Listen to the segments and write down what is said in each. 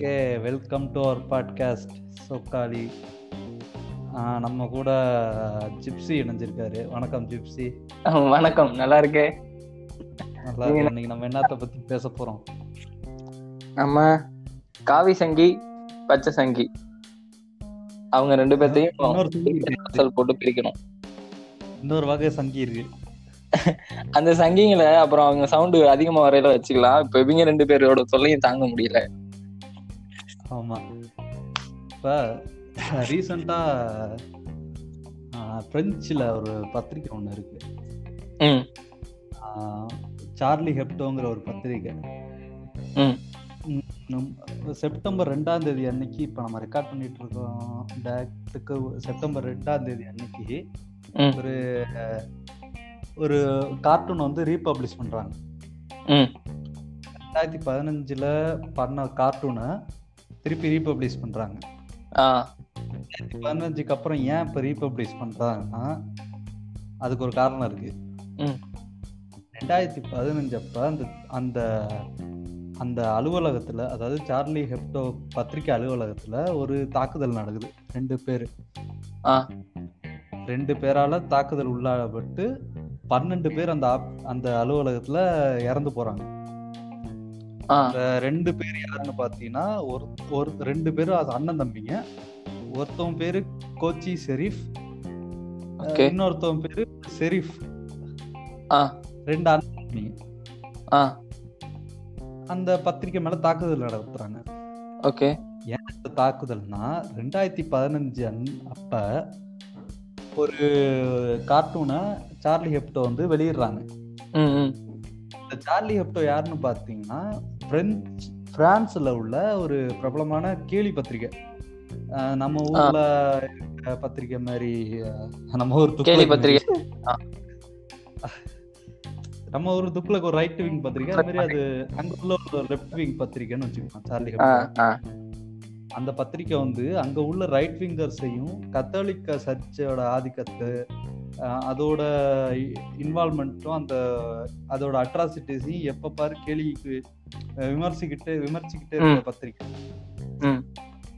Okay welcome to our podcast சொக்காலி நம்ம கூட gypsy இணைஞ்சிருக்காரு. வணக்கம் ஜிப்சி வணக்கம் நல்லா இருக்கே. நல்லா இருக்கு இன்னைக்கு நம்ம என்னத்த பத்தி பேச போறோம்? நம்ம காவி சங்கி பச்சை சங்கி. அவங்க ரெண்டு பேர்த்தையும் போட்டு பிரிக்கணும். இன்னொரு வகை சங்கி இருக்கு. அந்த சங்கிங்களை அப்புறம் அவங்க சவுண்டு அதிகமா வரையில வச்சுக்கலாம். இப்ப இவங்க ரெண்டு பேரோட தொல்லையும் தாங்க முடியல. ஆமா. இப்ப ரீசண்டா பிரெஞ்சில் ஒரு பத்திரிக்கை ஒன்று இருக்கு. சார்லி ஹெப்டோங்கிற ஒரு பத்திரிக்கை. செப்டம்பர் ரெண்டாம் தேதி அன்னைக்கு இப்போ நம்ம ரெக்கார்ட் பண்ணிட்டு இருக்கோம். டேட்டுக்கு செப்டம்பர் ரெண்டாம் தேதி அன்னைக்கு ஒரு ஒரு கார்ட்டூன் வந்து ரீபப்ளிஷ் பண்றாங்க. ரெண்டாயிரத்தி பதினஞ்சுல பண்ண கார்ட்டூனை திருப்பி ரீபப்ளிஷ் பண்றாங்க. ரெண்டாயிரத்தி பதினஞ்சுக்கு அப்புறம் ஏன் இப்போ ரீபப்ளிஷ் பண்றாங்கன்னா அதுக்கு ஒரு காரணம் இருக்கு. ரெண்டாயிரத்தி பதினஞ்சு அப்ப அந்த அந்த அந்த அலுவலகத்துல அதாவது சார்லி ஹெப்டோ பத்திரிக்கை அலுவலகத்துல ஒரு தாக்குதல் நடக்குது ரெண்டு பேர். ரெண்டு பேரால தாக்குதல் உள்ளாடப்பட்டு பன்னெண்டு பேர் அந்த அந்த அலுவலகத்துல இறந்து அந்த ரெண்டு பேர் யாருன்னு பாத்தீங்கன்னா ஒரு ஒரு ரெண்டு பேரும் அது அண்ணன் தம்பிங்க. ஒருத்தவன் பேரு கோச்சி ஷெரீஃப் இன்னொருத்தவன் பேரு ஷெரீஃப் ஆ. ரெண்டு அண்ணன் தம்பிங்க. ஆ. அந்த பத்திரிக்கை மேல தாக்குதல் நடத்துறாங்க. ஓகே. ஏன் இந்த தாக்குதல்னா ரெண்டாயிரத்தி பதினஞ்சு அப்ப ஒரு கார்ட்டூனை சார்லி ஹெப்டோ வந்து வெளியிடுறாங்க. இந்த சார்லி ஹெப்டோ யாருன்னு பார்த்தீங்கன்னா பிரெஞ்சு பிரான்ஸ்ல உள்ள ஒரு பிரபலமான கேலி பத்திரிக்கை. நம்ம ஊர்ல பத்திரிக்கை மாதிரி நம்ம ஊர் கேலி துக்ளக் பத்திரிகை ஆ. நம்ம ஒரு துக்ளக் ஒரு ரைட் விங் பத்திரிக்கை. அது மாதிரி அது அங்க உள்ள ஒரு லெஃப்ட் விங் பத்திரிக்கைன்னு வச்சுக்கலாம் சார்லி அந்த பத்திரிக்கை வந்து அங்க உள்ள ரைட் விங்கர்ஸையும் கத்தோலிக்க சர்ச்சோட ஆதிக்கத்தை அதோட இன்வால்மெண்ட்டும் அந்த அதோட அட்ராசிட்டிஸையும் எப்ப பாரு அஹ், விமர்சிக்கிட்டு விமர்சிக்கிட்டே இருக்க பத்திரிக்கை.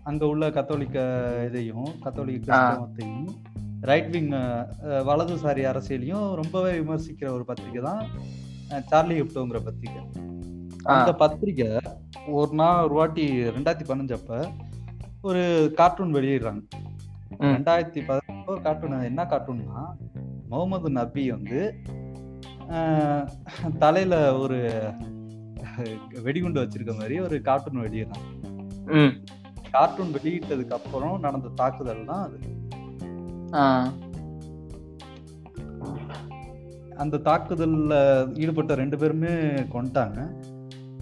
அங்க உள்ள கத்தோலிக்க இதையும் கத்தோலிக்க. கிறிஸ்தவத்தையும் ரைட் விங் வலதுசாரி அரசியலையும் ரொம்பவே விமர்சிக்கிற ஒரு பத்திரிக்கை தான் சார்லி ஹெப்டோங்கிற பத்திரிக்கை. அந்த பத்திரிக்கை ஒரு நாள் ஒரு வாட்டி ரெண்டாயிரத்தி பதினஞ்சப்ப ஒரு கார்ட்டூன் வெளியிடுறாங்க. ரெண்டாயிரத்தி ஒரு கார்ட்டூன். என்ன கார்ட்டூன்னா முகமது நபி வந்து தலையில ஒரு வெடிகுண்டு வச்சிருக்க மாதிரி ஒரு கார்ட்டூன் வெளியிடுறாங்க ம். கார்ட்டூன் வெளியிட்டதுக்கு அப்புறம் நடந்த தாக்குதல் தான் அது. அந்த தாக்குதல்ல ஈடுபட்ட ரெண்டு பேருமே கொண்டாங்க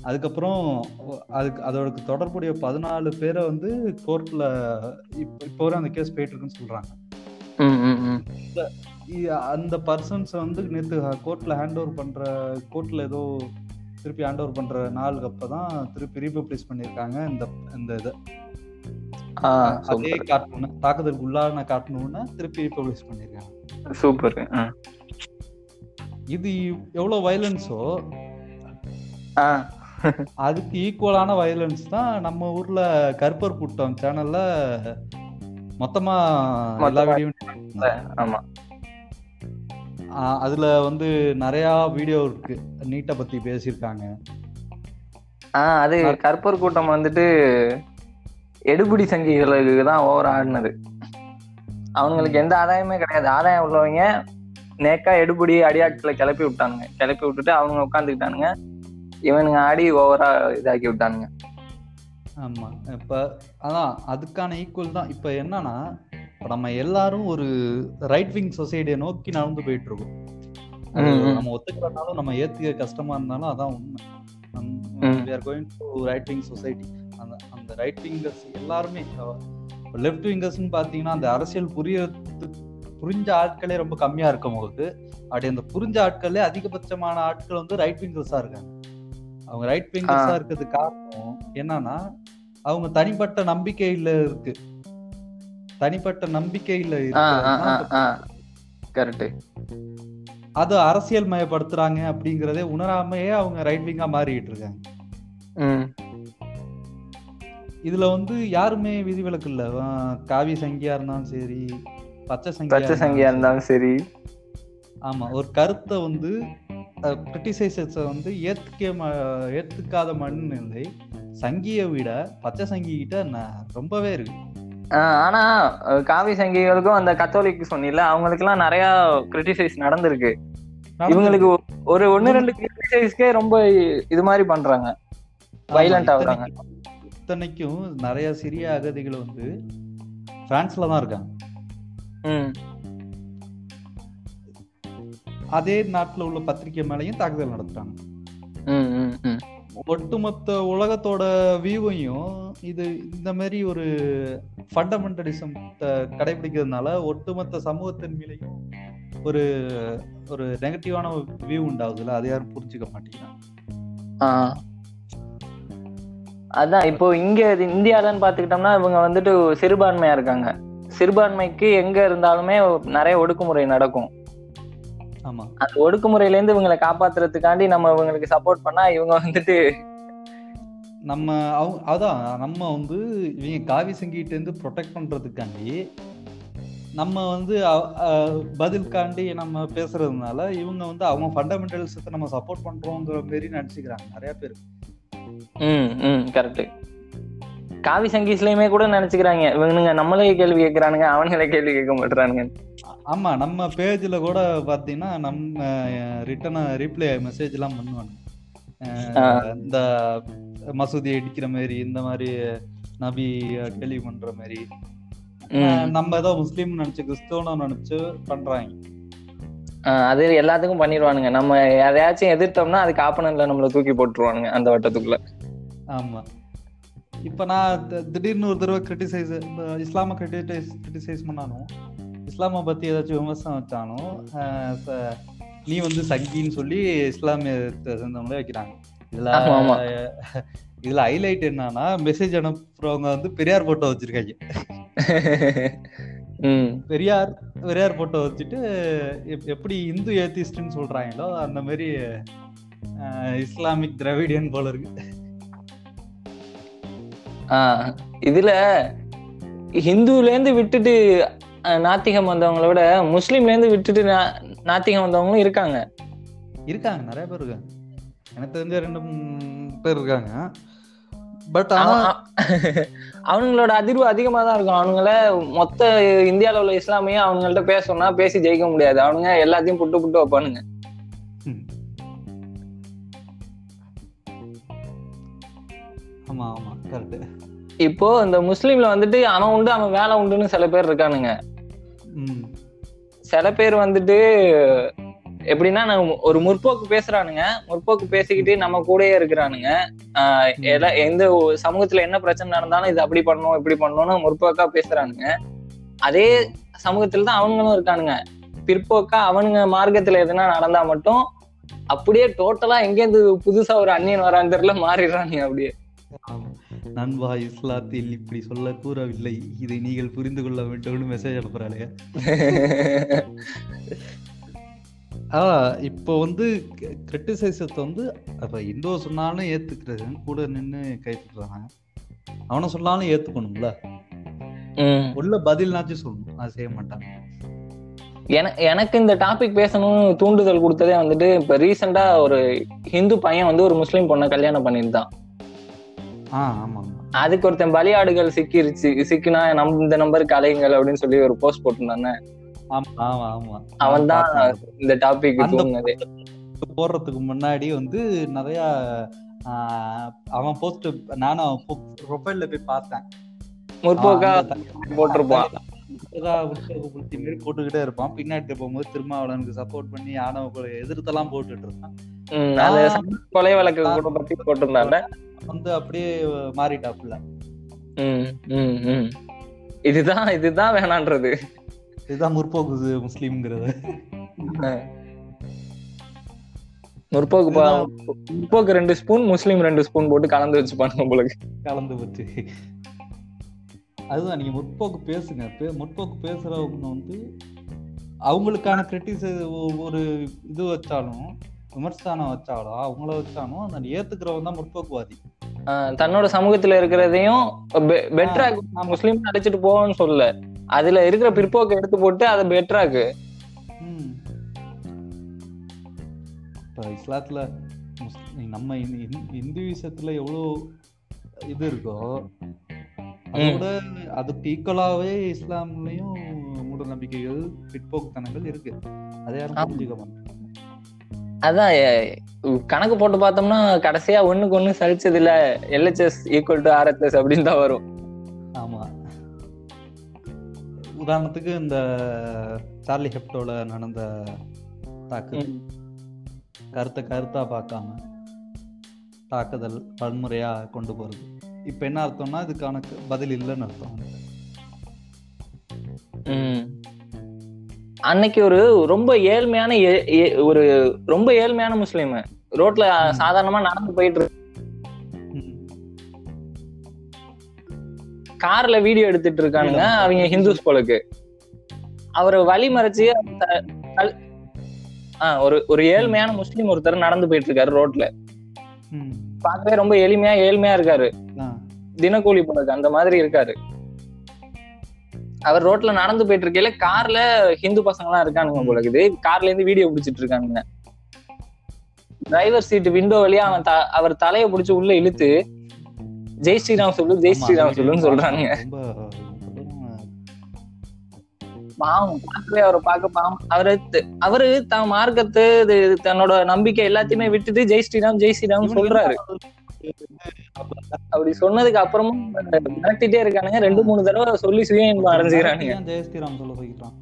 அதுக்கப்புறம் அதுக்கு அதோட தொடர்புடைய பதினாலு பேரை வந்து கோர்ட்ல இப்போ வரை அந்த கேஸ் போயிட்டு இருக்குன்னு சொல்றாங்க அந்த பர்சன்ஸ் வந்து நேற்று கோர்ட்ல ஹேண்ட் ஓவர் பண்ற கோர்ட்ல ஏதோ திருப்பி ஹேண்ட் ஓவர் பண்ற நாளுக்கு அப்பதான் திருப்பி ரீபப்ளிஷ் பண்ணியிருக்காங்க இந்த இந்த இதை. அதே கார்ட்டூன் தாக்குதலுக்கு உள்ளான கார்ட்டூனை திருப்பி ரீபப்ளிஷ் பண்ணியிருக்காங்க. சூப்பர் இது எவ்வளவு வயலன்ஸோ அதுக்கு ஈக்குவலான வயலன்ஸ் தான் நம்ம ஊர்ல கருப்பர் கூட்டம் சேனல்ல மொத்தமா எல்லா மொத்தமா. வீடியோ ஆமா. அதுல வந்து நிறைய வீடியோ இருக்கு. நீட்டை பத்தி பேசியிருக்காங்க. ஆ அது கற்பூர் கூட்டம் வந்துட்டு எடுபிடி சங்கிகளுக்கு தான் ஓவர் ஆடினது. அவங்களுக்கு எந்த ஆதாயமே கிடையாது. ஆதாயம் உள்ளவங்க நேக்கா எடுபிடி அடியாட்களை கிளப்பி விட்டானுங்க. கிளப்பி விட்டுட்டு அவங்க உட்காந்துக்கிட்டானுங்க இவனுங்க ஆடி ஓவரா இதாக்கி விட்டானுங்க. ஆமா. இப்ப அதான் அதுக்கான ஈக்குவல் தான். இப்ப என்னன்னா இப்ப நம்ம எல்லாரும் ஒரு ரைட் விங் சொசைட்டியை நோக்கி நடந்து போயிட்டு இருக்கோம். நம்ம ஒத்துக்கிறனாலும் நம்ம ஏத்துக்க கஷ்டமா இருந்தாலும் அதான் உண்மை. Going to right wing society அந்த அந்த ரைட் விங்கர்ஸ் எல்லாருமே லெஃப்ட் விங்கர்ஸ்னு பாத்தீங்கன்னா அந்த அரசியல் புரியறது புரிஞ்ச ஆட்களே ரொம்ப கம்மியா இருக்கும் போது அப்படி அந்த புரிஞ்ச ஆட்களே அதிகபட்சமான ஆட்கள் வந்து ரைட் விங்கர்ஸா இருக்காங்க. அவங்க ரைட் விங்கர்ஸா ஆ. இருக்கிறதுக்கு காரணம் என்னன்னா அவங்க தனிப்பட்ட நம்பிக்கையில இருக்கு. தனிப்பட்ட நம்பிக்கையில இருக்கிறது கரெக்ட் அது அரசியல் மயப்படுத்துறாங்க அப்படிங்கறதே உணராமையே அவங்க ரைட் விங்கா மாறிட்டு இருக்காங்க. இதுல வந்து யாருமே விதிவிலக்கு இல்ல. காவி சங்கியா இருந்தாலும் சரி பச்சை சங்கியா இருந்தாலும் சரி. ஆமா ஒரு கருத்தை வந்து கிரிட்டிசைசஸ வந்து ஏத்துக்க ம- ஏத்துக்காத மனநிலை சங்கியை விட பச்சை சங்கி கிட்ட ரொம்பவே இருக்கு. ஆனா காவி சங்கிகளுக்கும் அந்த கத்தோலிக் சொன்னில அவங்களுக்கு எல்லாம் நிறைய கிரிட்டிசைஸ் நடந்திருக்கு. இவங்களுக்கு ஒரு ஒண்ணு ரெண்டு கிரிட்டிசைஸ்க்கே ரொம்ப இது மாதிரி பண்றாங்க. violent ஆகுறாங்க. இத்தனைக்கும் நிறைய சிறிய அகதிகள் வந்து பிரான்ஸ்ல தான் இருக்காங்க. அதே நாட்டுல உள்ள பத்திரிக்கை மேலயும் தாக்குதல் நடத்துறாங்க ஒட்டுமொத்த உலகத்தோட வியூவையும் இது இந்த மாதிரி ஒரு ஃபண்டமெண்டலிசம் கடைபிடிக்கிறதுனால ஒட்டுமொத்த சமூகத்தின் மேலேயும் ஒரு ஒரு நெகட்டிவான வியூ உண்டாகுதுல அதை யாரும் புரிஞ்சுக்க மாட்டேங்கிறாங்க. அதான் இப்போ இங்க இந்தியாலன்னு பாத்துக்கிட்டோம்னா இவங்க வந்துட்டு சிறுபான்மையா இருக்காங்க. சிறுபான்மைக்கு எங்க இருந்தாலுமே நிறைய ஒடுக்குமுறை நடக்கும். அந்த ஒடுக்குமுறையில இருந்து இவங்களை காப்பாத்துறதுக்காண்டி நம்ம இவங்களுக்கு சப்போர்ட் பண்ணா இவங்க வந்துட்டு நம்ம அவங்க அதான் நம்ம வந்து இவங்க காவி சங்கிட்ட இருந்து ப்ரொடெக்ட் பண்றதுக்காண்டி நம்ம வந்து பதிலுக்காண்டி நம்ம பேசுறதுனால இவங்க வந்து அவங்க ஃபண்டமெண்டல்ஸத்தை நம்ம சப்போர்ட் பண்றோங்கிற மாரி நினைச்சுக்கிறாங்க நிறைய பேர். ம் ம் கரெக்ட் காவி சங்கீஸ்லயுமே கூட நினைச்சுக்கிறாங்க. இவனுங்க நம்மளே கேள்வி கேட்கறானுங்க அவனுங்களே கேள்வி கேட்க மாட்டுறானுங்க ஆமா நம்ம பேஜ்ல கூட பாத்தீங்கன்னா நம்ம ரிட்டர்ன் ரீப்ளே மெசேஜ் எல்லாம் பண்ணுவாங்க. இந்த மசூதியை இடிக்கிற மாதிரி இந்த மாதிரி நபி கேள்வி பண்ற மாதிரி நம்ம ஏதோ முஸ்லீம் நினைச்சு கிறிஸ்தவனும் நினைச்சு பண்றாங்க. அது எல்லாத்துக்கும் பண்ணிடுவானுங்க. நம்ம எதையாச்சும் எதிர்த்தோம்னா அதுக்கு ஆப்பனன்ட்ல நம்மள தூக்கி போட்டுருவானுங்க அந்த வட்டத்துக்குள்ள. ஆமா. இப்ப நான் திடீர்னு ஒரு தடவை கிரிட்டிசைஸ் இஸ்லாம கிரிட்டிசைஸ் கிரிட்டிசைஸ் பண்ணாலும் இஸ்லாமை பத்தி ஏதாச்சும் விமர்சனம் வச்சாலும் நீ வந்து சங்கின்னு சொல்லி இஸ்லாமியத்தை சேர்ந்தவங்களே வைக்கிறாங்க. இதுல. இதுல ஹைலைட் என்னன்னா மெசேஜ் அனுப்புறவங்க வந்து பெரியார் போட்டோ வச்சிருக்காங்க. பெரியார் பெரியார் போட்டோ வச்சுட்டு எப்- எப்படி இந்து ஏத்திஸ்ட்னு சொல்றாங்களோ அந்த மாதிரி இஸ்லாமிக் திராவிடியன் போல இருக்கு. இதுல ஹிந்துல இருந்து விட்டுட்டு நாத்திகம் வந்தவங்கள விட முஸ்லீம்ல இருந்து விட்டுட்டு நாத்திகம் வந்தவங்களும் இருக்காங்க. இருக்காங்க நிறைய பேர் இருக்காங்க. எனக்கு தெரிஞ்ச ரெண்டு பேர் இருக்காங்க. பட் ஆனா அவன் அவனுங்களோட அதிர்வு அதிகமா தான் இருக்கும். அவனுங்கள மொத்த இந்தியால உள்ள இஸ்லாமியும் அவங்கள்ட்ட பேசணும்னா பேசி ஜெயிக்க முடியாது. அவனுங்க எல்லாத்தையும் புட்டு புட்டு வைப்பானுங்க. ஆமா ஆமா கரெக்ட் இப்போ இந்த முஸ்லீம்ல வந்துட்டு அவன் உண்டு அவன் வேலை உண்டுன்னு சில பேர் இருக்கானுங்க. சில பேர் வந்துட்டு எப்படின்னா நான் ஒரு முற்போக்கு பேசுறானுங்க. முற்போக்கு பேசிக்கிட்டு நம்ம கூடயே இருக்கிறானுங்க. எந்த சமூகத்துல என்ன பிரச்சனை நடந்தாலும் இது அப்படி பண்ணணும் இப்படி பண்ணணும்னு முற்போக்கா பேசுறானுங்க. அதே சமூகத்துல தான் அவனுங்களும் இருக்கானுங்க. பிற்போக்கா அவனுங்க மார்க்கத்துல எதுனா நடந்தா மட்டும் அப்படியே டோட்டலா எங்கேருந்து புதுசா ஒரு அந்நியன் வரான்னு தெரியல மாறிடுறானுங்க அப்படியே. நண்பா இஸ்லாத்தில் இப்படி சொல்ல கூறவில்லை. இதை நீங்கள் புரிந்து கொள்ள வேண்டும்னு மெசேஜ் அனுப்புறாளே ஆ இப்போ வந்து கிரிட்டிசைசத்தை வந்து அப்ப இந்தோ சொன்னாலும் ஏத்துக்கிறது. கூட நின்னு கைத்துறாங்க அவனை சொன்னாலும் ஏத்துக்கணும்ல. உள்ள பதில்னாச்சும் சொல்லணும். அது செய்ய மாட்டாங்க என- எனக்கு இந்த டாபிக் பேசணும்னு தூண்டுதல் கொடுத்ததே வந்துட்டு இப்ப ரீசெண்டா ஒரு ஹிந்து பையன் வந்து ஒரு முஸ்லீம் பொண்ணை கல்யாணம் பண்ணியிருந்தான். அதுக்கு ஒருத்தன் பலியாடுகள் சிக்கிருச்சு சிக்கினா நம் இந்த நம்பருக்கு அலையுங்கள் அப்படின்னு சொல்லி ஒரு போஸ்ட் போட்டிருந்தானே? ஆமா ஆமா ஆமா. அவன் தான். இந்த டாபிக் தூங்குனதே. போடுறதுக்கு முன்னாடி வந்து நிறைய அவன் போஸ்ட் நானும் அவன் ப்ரொஃபைல்ல போய் பார்த்தேன். முற்போக்கா போட்டிருப்பான். போட்டுக்கிட்டே இருப்பான். பின்னாடி போகும்போது திருமாவளவனுக்கு சப்போர்ட் பண்ணி கொலை எதிர்த்தெல்லாம் போட்டுட்டு அந்த கொலை வழக்கு கூட பத்தி போட்டிருந்தாங்க வந்து அப்படியே மாறிட்டாப்புல. இதுதான் இதுதான் வேணான்றது. இதுதான் முற்போக்கு முஸ்லீம்ங்கிறது. முற்போக்கு முற்போக்கு ரெண்டு ஸ்பூன் முஸ்லீம் ரெண்டு ஸ்பூன் போட்டு கலந்து வச்சுப்பானுங்க உங்களுக்கு. கலந்து போச்சு அதுதான் நீங்க முற்போக்கு பேசுங்க. முற்போக்கு பேசுறவங்க வந்து அவங்களுக்கான கிரிட்டிசை ஒரு இது வச்சாலும் விமர்சனம் வச்சாலும் அவங்கள வச்சாலும் அந்த ஏத்துக்கிறவன் தான் முற்போக்குவாதி. தன்னோட சமூகத்துல இருக்கிறதையும் பெட்டரா நான் முஸ்லீம் அழைச்சிட்டு போவேன்னு சொல்லல. அதுல இருக்கிற பிற்போக்கை எடுத்து போட்டு அதை பெட்டராக்கு. இப்ப இஸ்லாத்துல நம்ம இந்~ இந்~ இந்துவிசத்துல எவ்வளோ இது இருக்கோ அதை விட அதுக்கு ஈக்குவலாவே இஸ்லாம்லயும் மூட நம்பிக்கைகள் பிற்போக்குத்தனங்கள் இருக்கு. அதை யாரும். புரிஞ்சுக்க மாட்டாங்க. அதான் கணக்கு போட்டு பார்த்தோம்னா கடைசியா ஒண்ணுக்கு ஒண்ணு சலிச்சது இல்ல எல்ஹெச்எஸ் ஈக்குவல் டு ஆர்எச்எஸ் அப்படின்னு தான் வரும். ஆமா. உதாரணத்துக்கு இந்த சார்லி ஹெப்டோல நடந்த தாக்குதல் கருத்தை கருத்தா பார்க்காம தாக்குதல் வன்முறையா கொண்டு போறது. இப்ப என்ன அர்த்தம்னா இதுக்கான பதில் இல்லைன்னு அர்த்தம். அன்னைக்கு ஒரு ரொம்ப ஏழ்மையான ஒரு ரொம்ப ஏழ்மையான முஸ்லீம் ரோட்ல சாதாரணமா நடந்து போயிட்டு. கார்ல வீடியோ எடுத்துட்டு இருக்கானுங்க அவங்க ஹிந்துஸ் போலக்கு அவரை வழி மறைச்சு த- தல்- ஆ, ஒரு ஒரு ஏழ்மையான முஸ்லீம் ஒருத்தர் நடந்து போயிட்டு இருக்காரு ரோட்ல. பார்க்கவே ரொம்ப எளிமையா ஏழ்மையா இருக்காரு. தினக்கூலி போலக்கு அந்த மாதிரி இருக்காரு அவர் ரோட்ல நடந்து போயிட்டு இருக்கையில கார்ல ஹிந்து பசங்க எல்லாம் இருக்கானுங்க போல இருக்குது கார்ல இருந்து வீடியோ பிடிச்சிட்டு இருக்கானுங்க டிரைவர் சீட் விண்டோ வழியா அவன் அவர் தலையை பிடிச்சு உள்ள இழுத்து ஜெய் ஸ்ரீராம் சொல்லு ஜெய் ஸ்ரீராம் சொல்லுன்னு சொல்றானுங்க. ரொம்ப பாவம் பார்க்கவே அவரை பார்க்க பாவம். அவரு அவரு தான் மார்க்கத்து இது தன்னோட நம்பிக்கை எல்லாத்தையுமே விட்டுட்டு ஜெய் ஸ்ரீராம் ஜெய் ஸ்ரீராம் சொல்றாரு. அப்படி சொன்னதுக்கு அப்புறமும் மிரட்டிட்டே இருக்கானுங்க ரெண்டு மூணு தடவை சொல்லி சுய இன்பம் அடைஞ்சுக்கிறானுங்க ஜெயஸ்ரீராம் சொல்ல வைக்கிறான்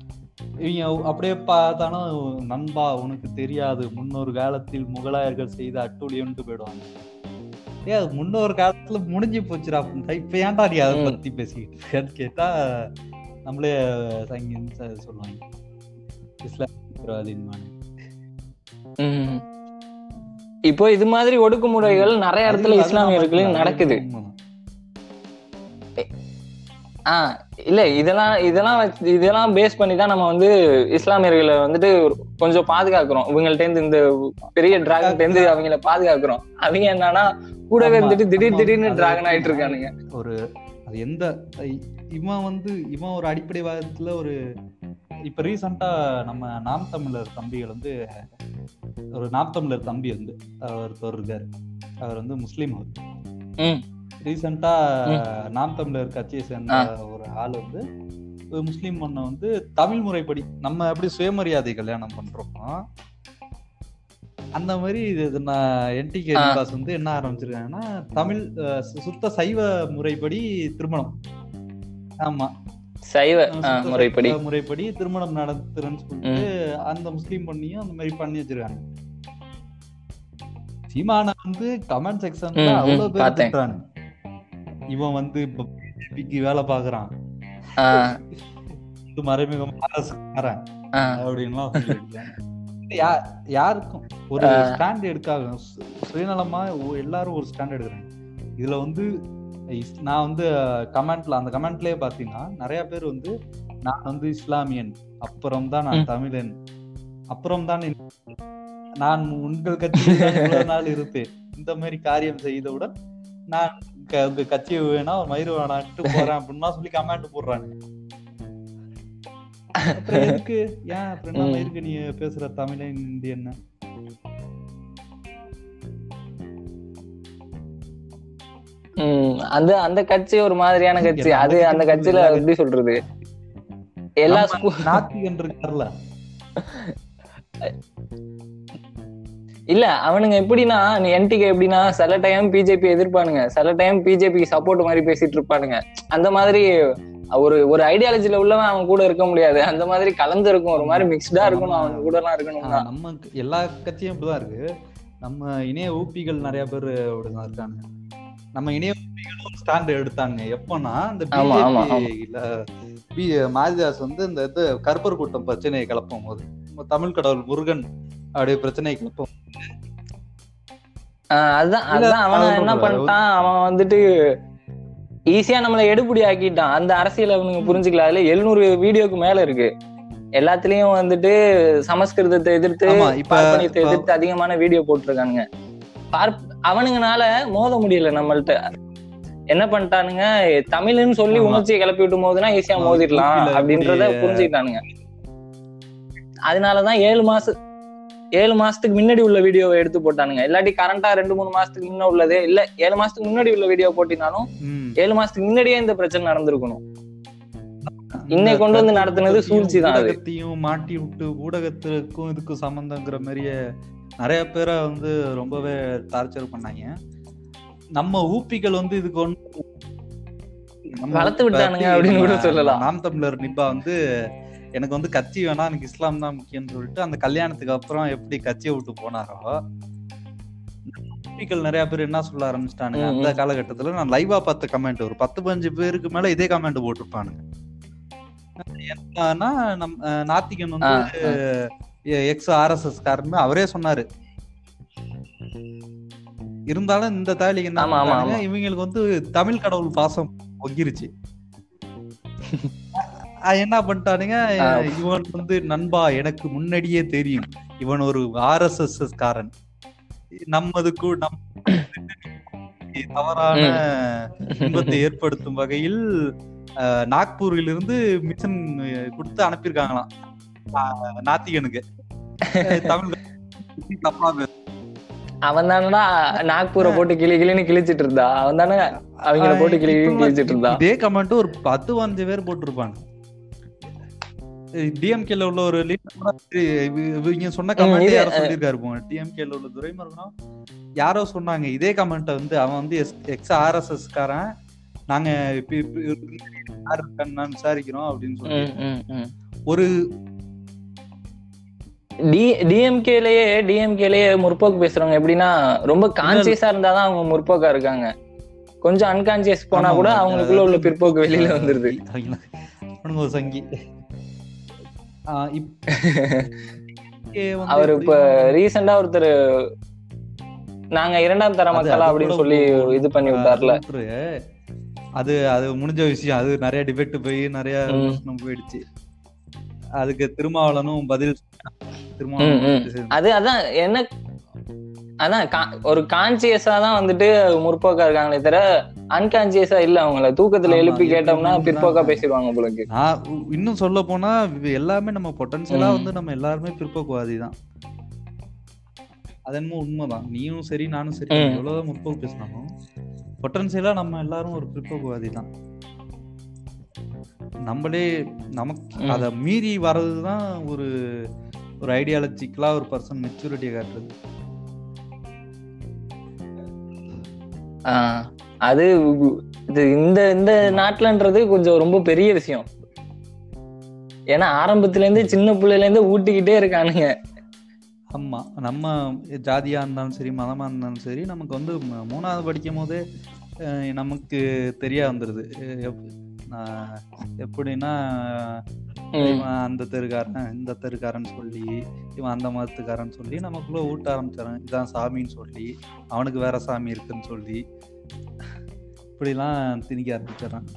இவங்க அப்படியே பார்த்தாலும் நண்பா உனக்கு தெரியாது முன்னொரு காலத்தில் முகலாயர்கள் செய்த அட்டூழியம்ட்டு போயிடுவாங்க ஏ அது முன்னொரு காலத்துல முடிஞ்சு போச்சுடா. இப்ப ஏன்டா நீ அதை. பத்தி பேசிக்கிட்டு இருக்கேன்னு கேட்டா நம்மளே சங்கின்னு சொல்லுவாங்க இஸ்லாம் தீவிரவாதின்பாங்க. ம். இப்போ இது மாதிரி ஒடுக்குமுறைகள் நிறைய இடத்துல இஸ்லாமியர்களுக்கு நம்ம- நடக்குது. ஆஹ் இல்ல இதெல்லாம் இதெல்லாம் இதெல்லாம் பேஸ் பண்ணி தான் நம்ம வந்து இஸ்லாமியர்களை வந்துட்டு கொஞ்சம் பாதுகாக்கிறோம். இவங்கள்ட்ட இருந்து இந்த பெரிய டிராகன் இருந்து அவங்கள பாதுகாக்கிறோம். அவங்க என்னன்னா கூடவே ஆமா, இருந்துட்டு திடீர் திடீர்னு டிராகன் ஆயிட்டு இருக்கானுங்க. ஒரு அது எந்த இவன் வந்து இவன் ஒரு அடிப்படைவாதத்துல ஒரு இப்ப ரீசெண்டா நம்ம நாம் தமிழர் தம்பிகள் வந்து ஒரு தமிழர் தம்பி வந்து ஒருத்தர் இருக்காரு. அவர் வந்து முஸ்லீம் அவர். ரீசெண்டா நாம் தமிழர் கட்சியை சேர்ந்த ஒரு ஆள் வந்து முஸ்லீம் பொண்ணை வந்து தமிழ் முறைப்படி நம்ம எப்படி சுயமரியாதை கல்யாணம் பண்றோமோ அந்த மாதிரி இது நான் என்டிகே. பாஸ் வந்து என்ன ஆரம்பிச்சிருக்காங்கன்னா தமிழ் சுத்த சைவ முறைப்படி திருமணம். ஆமா. சைவ முறைப்படி. முறைப்படி திருமணம் நடத்துறேன்னு சொல்லிட்டு அந்த முஸ்லீம் பொண்ணையும் அந்த மாதிரி பண்ணி வச்சிருக்காங்க. சீமான வந்து கமெண்ட் செக்ஷன்ல அவ்வளவு பேர். திட்டுறாங்க இவன் வந்து பிஜேபிக்கு வேலை பாக்குறான் மறைமுகம் அரசுக்காரன் அப்படின்லாம் யாருக்கும்? ஒரு ஸ்டாண்ட் எடுக்காக சுயநலமா எல்லாரும் ஒரு ஸ்டாண்ட் எடுக்கிறாங்க. இதுல வந்து நான் வந்து கமெண்ட்ல அந்த கமெண்ட்லயே பாத்தீங்கன்னா நிறைய பேர் வந்து நான் வந்து இஸ்லாமியன் அப்புறம் தான் நான். தமிழன் அப்புறம் தான் நான் உங்கள் இவ்வளவு நாள் இருப்பேன் இந்த மாதிரி காரியம் செய்தவுடன் நான் உங்க கட்சியை வேணா மயிறு வேணான்ட்டு போறேன் அப்படின்னா சொல்லி கமெண்ட் போடுறாங்க அப்புறம் எதுக்கு ஏன் அப்புறம் என்ன. மயிருக்கு நீ பேசுற தமிழன் இந்தியன் அந்த அந்த கட்சி ஒரு மாதிரியான கட்சி. அது அந்த கட்சி கட்சியில எப்படி சொல்றது? எல்லா நம்ம ஸ்கூ நாத்திகன் இருக்கார்ல இல்ல அவனுங்க எப்படின்னா நீ என்டிகே எப்படின்னா சில டைம் பிஜேபி எதிர்ப்பானுங்க. சில டைம் பிஜேபி சப்போர்ட் மாதிரி பேசிட்டு இருப்பானுங்க. அந்த மாதிரி ஒரு ஒரு ஐடியாலஜில உள்ளவன் அவன் கூட இருக்க முடியாது. அந்த மாதிரி கலந்து இருக்கும் ஒரு மாதிரி மிக்ஸ்டா இருக்கணும். அவன் கூட எல்லாம் இருக்கணும்னா ஆஹ் நம்ம எல்லா கட்சியும் இப்படிதான் இருக்கு. நம்ம இணைய ஊப்பிகள் நிறைய பேர் அப்படிதான் இருக்காங்க நம்ம இணைய ஊப்பிகளும் ஸ்டாண்ட் எடுத்தாங்க. எப்பன்னா இந்த பி மாரிதாஸ் வந்து இந்த இது கருப்பர் கூட்டம் பிரச்சனையை கிளப்பும் போது தமிழ் கடவுள் முருகன் அப்படியே பிரச்சனையை கிளப்பும் அதுதான் அதுதான். அவன் என்ன. பண்ணிட்டான்? அவன் வந்துட்டு ஈஸியா நம்மள எடுபடி ஆக்கிட்டான். அந்த அரசியல் அவனுங்க புரிஞ்சுக்கல. அதுல எழுநூறு வீடியோக்கு மேல இருக்கு. எல்லாத்துலயும் வந்துட்டு சமஸ்கிருதத்தை எதிர்த்து எதிர்த்து அதிகமான வீடியோ போட்டிருக்கானுங்க. பார்ப் அவனுங்கனால மோத முடியல நம்மள்ட்ட. என்ன பண்ணிட்டானுங்க? தமிழ்னு சொல்லி. உணர்ச்சியை கிளப்பி விட்டும் போதுனா ஈஸியா மோதிடலாம் அப்படின்றத புரிஞ்சுக்கிட்டானுங்க. அதனாலதான் ஏழு மாசம் ஏழு மாசத்துக்கு முன்னாடி உள்ள வீடியோவை எடுத்து போட்டானுங்க. இல்லாட்டி கரண்டா ரெண்டு மூணு மாசத்துக்கு முன்ன உள்ளதே இல்ல ஏழு மாசத்துக்கு முன்னாடி உள்ள வீடியோ போட்டினாலும். ஏழு மாசத்துக்கு முன்னாடியே இந்த பிரச்சனை நடந்திருக்கணும். இன்னை கொண்டு வந்து நடத்துனது சூழ்ச்சி தான் மாட்டி விட்டு ஊடகத்திற்கும் இதுக்கும் சம்பந்தங்கிற மாதிரியே நிறைய பேரை வந்து ரொம்பவே டார்ச்சர் பண்ணாங்க நம்ம ஊப்பிகள் வந்து இதுக்கு நம்ம வளர்த்து விட்டானுங்க அப்படின்னு கூட சொல்லலாம். நாம் தமிழர் நிப்பா வந்து எனக்கு வந்து கட்சி வேணாம் எனக்கு இஸ்லாம் தான் முக்கியம்னு சொல்லிட்டு அந்த கல்யாணத்துக்கு அப்புறம் எப்படி கட்சியை விட்டு போனாரோ ஊப்பிகள் நிறைய பேர் என்ன சொல்ல ஆரம்பிச்சிட்டானுங்க அந்த. காலகட்டத்துல நான் லைவா பார்த்த கமெண்ட் ஒரு பத்து பதினஞ்சு பேருக்கு மேல இதே கமெண்ட் போட்டிருப்பானுங்க என்னன்னா நம் நாத்திகன் வந்து எக்ஸ் ஆர்எஸ்எஸ் காரன்னு அவரே சொன்னாரு. இருந்தாலும் இந்த தாலிக்கு என்ன. இவங்களுக்கு வந்து தமிழ் கடவுள் பாசம் ஒங்கிருச்சு என்ன பண்ணிட்டானுங்க. இவன் வந்து நண்பா எனக்கு முன்னாடியே தெரியும். இவன் ஒரு ஆர்எஸ்எஸ் காரன். நமதுக்கு நம் தவறான துன்பத்தை ஏற்படுத்தும் வகையில் அஹ், நாக்பூரிலிருந்து மிஷன் கொடுத்து அனுப்பியிருக்காங்களாம். நாத்திகனுக்கு. தமிழ் தப்பா அவன் தானடா நாக்பூரை போட்டு கிளி கிளின்னு கிழிச்சிட்டு இருந்தா. அவன் தானே அவங்கள போட்டு கிளி கிளின்னு கிழிச்சிட்டு இருந்தா. இதே கமெண்ட் ஒரு பத்து பதினஞ்சு பேர் போட்டிருப்பாங்க. டிஎம்கேல உள்ள ஒரு இவங்க சொன்ன கமெண்ட் யாரோ சொல்லியிருக்காரு டிஎம்கேல உள்ள துரைமுருகனும் யாரோ சொன்னாங்க இதே கமெண்ட் வந்து அவன் வந்து எக்ஸ் ஆர்எஸ்எஸ் காரன் நாங்க விசாரிக்கிறோம் அப்படின்னு சொல்லி. ஒரு டி டிஎம்கேலயே டிஎம்கேலயே முற்போக்கு பேசுறவங்க எப்படின்னா ரொம்ப கான்சியஸா இருந்தாதான் அவங்க முற்போக்கா இருக்காங்க. கொஞ்சம் அன்கான்சியஸ் போனா கூட. அவங்களுக்குள்ள உள்ள பிற்போக்கு வெளியில வந்துருது. சங்கி. அவர் இப்ப ரீசெண்டா ஒருத்தர் நாங்க இரண்டாம் தர மக்களா அப்படின்னு சொல்லி இது பண்ணி விட்டார்ல. விட்டுரு. அது அது முடிஞ்ச விஷயம். அது நிறைய டிபேட் போய் நிறைய போயிடுச்சு. அதுக்கு திருமாவளனும் பதில் திருமாவளவன் அது அதான் என்ன அதான் ஒரு கான்சியஸா தான் வந்துட்டு முற்போக்கா இருக்காங்களே தவிர அன்கான்சியஸா இல்ல அவங்கள. தூக்கத்துல எழுப்பி கேட்டோம்னா பிற்போக்கா பேசிடுவாங்க உங்களுக்கு இன்னும் சொல்ல போனா எல்லாமே நம்ம பொட்டன்சியலா. வந்து நம்ம எல்லாருமே பிற்போக்குவாதி தான். அது என்னமோ உண்மைதான். நீயும் சரி நானும் சரி. எவ்வளவுதான் முற்போக்கு பேசினாலும் பொட்டன்சியலா நம்ம எல்லாரும் ஒரு பிற்போக்குவாதி தான். நம்மளே நமக்கு. அத மீறி வர்றதுதான் ஒரு ஒரு ஐடியாலஜிக்கலா ஒரு பர்சன் மெச்சூரிட்டியை காட்டுறது. அது இது இந்த இந்த நாட்டுலன்றது கொஞ்சம் ரொம்ப பெரிய விஷயம். ஏன்னா ஆரம்பத்துல இருந்து சின்ன இருந்து ஊட்டிக்கிட்டே இருக்கானுங்க. ஆமா நம்ம ஜாதியா இருந்தாலும் சரி மதமா இருந்தாலும் சரி நமக்கு வந்து மூணாவது படிக்கும் போதே நமக்கு தெரிய வந்துருது. எப்படின்னா. இவன் அந்த தெருக்காரன் இந்த தெருக்காரன் சொல்லி இவன் அந்த மதத்துக்காரன் சொல்லி நமக்குள்ள ஊட்ட ஆரம்பிச்சாரன் இதான் சாமின்னு சொல்லி அவனுக்கு வேற சாமி இருக்குன்னு சொல்லி. இப்படிலாம் திணிக்க ஆரம்பிச்சிடறான்.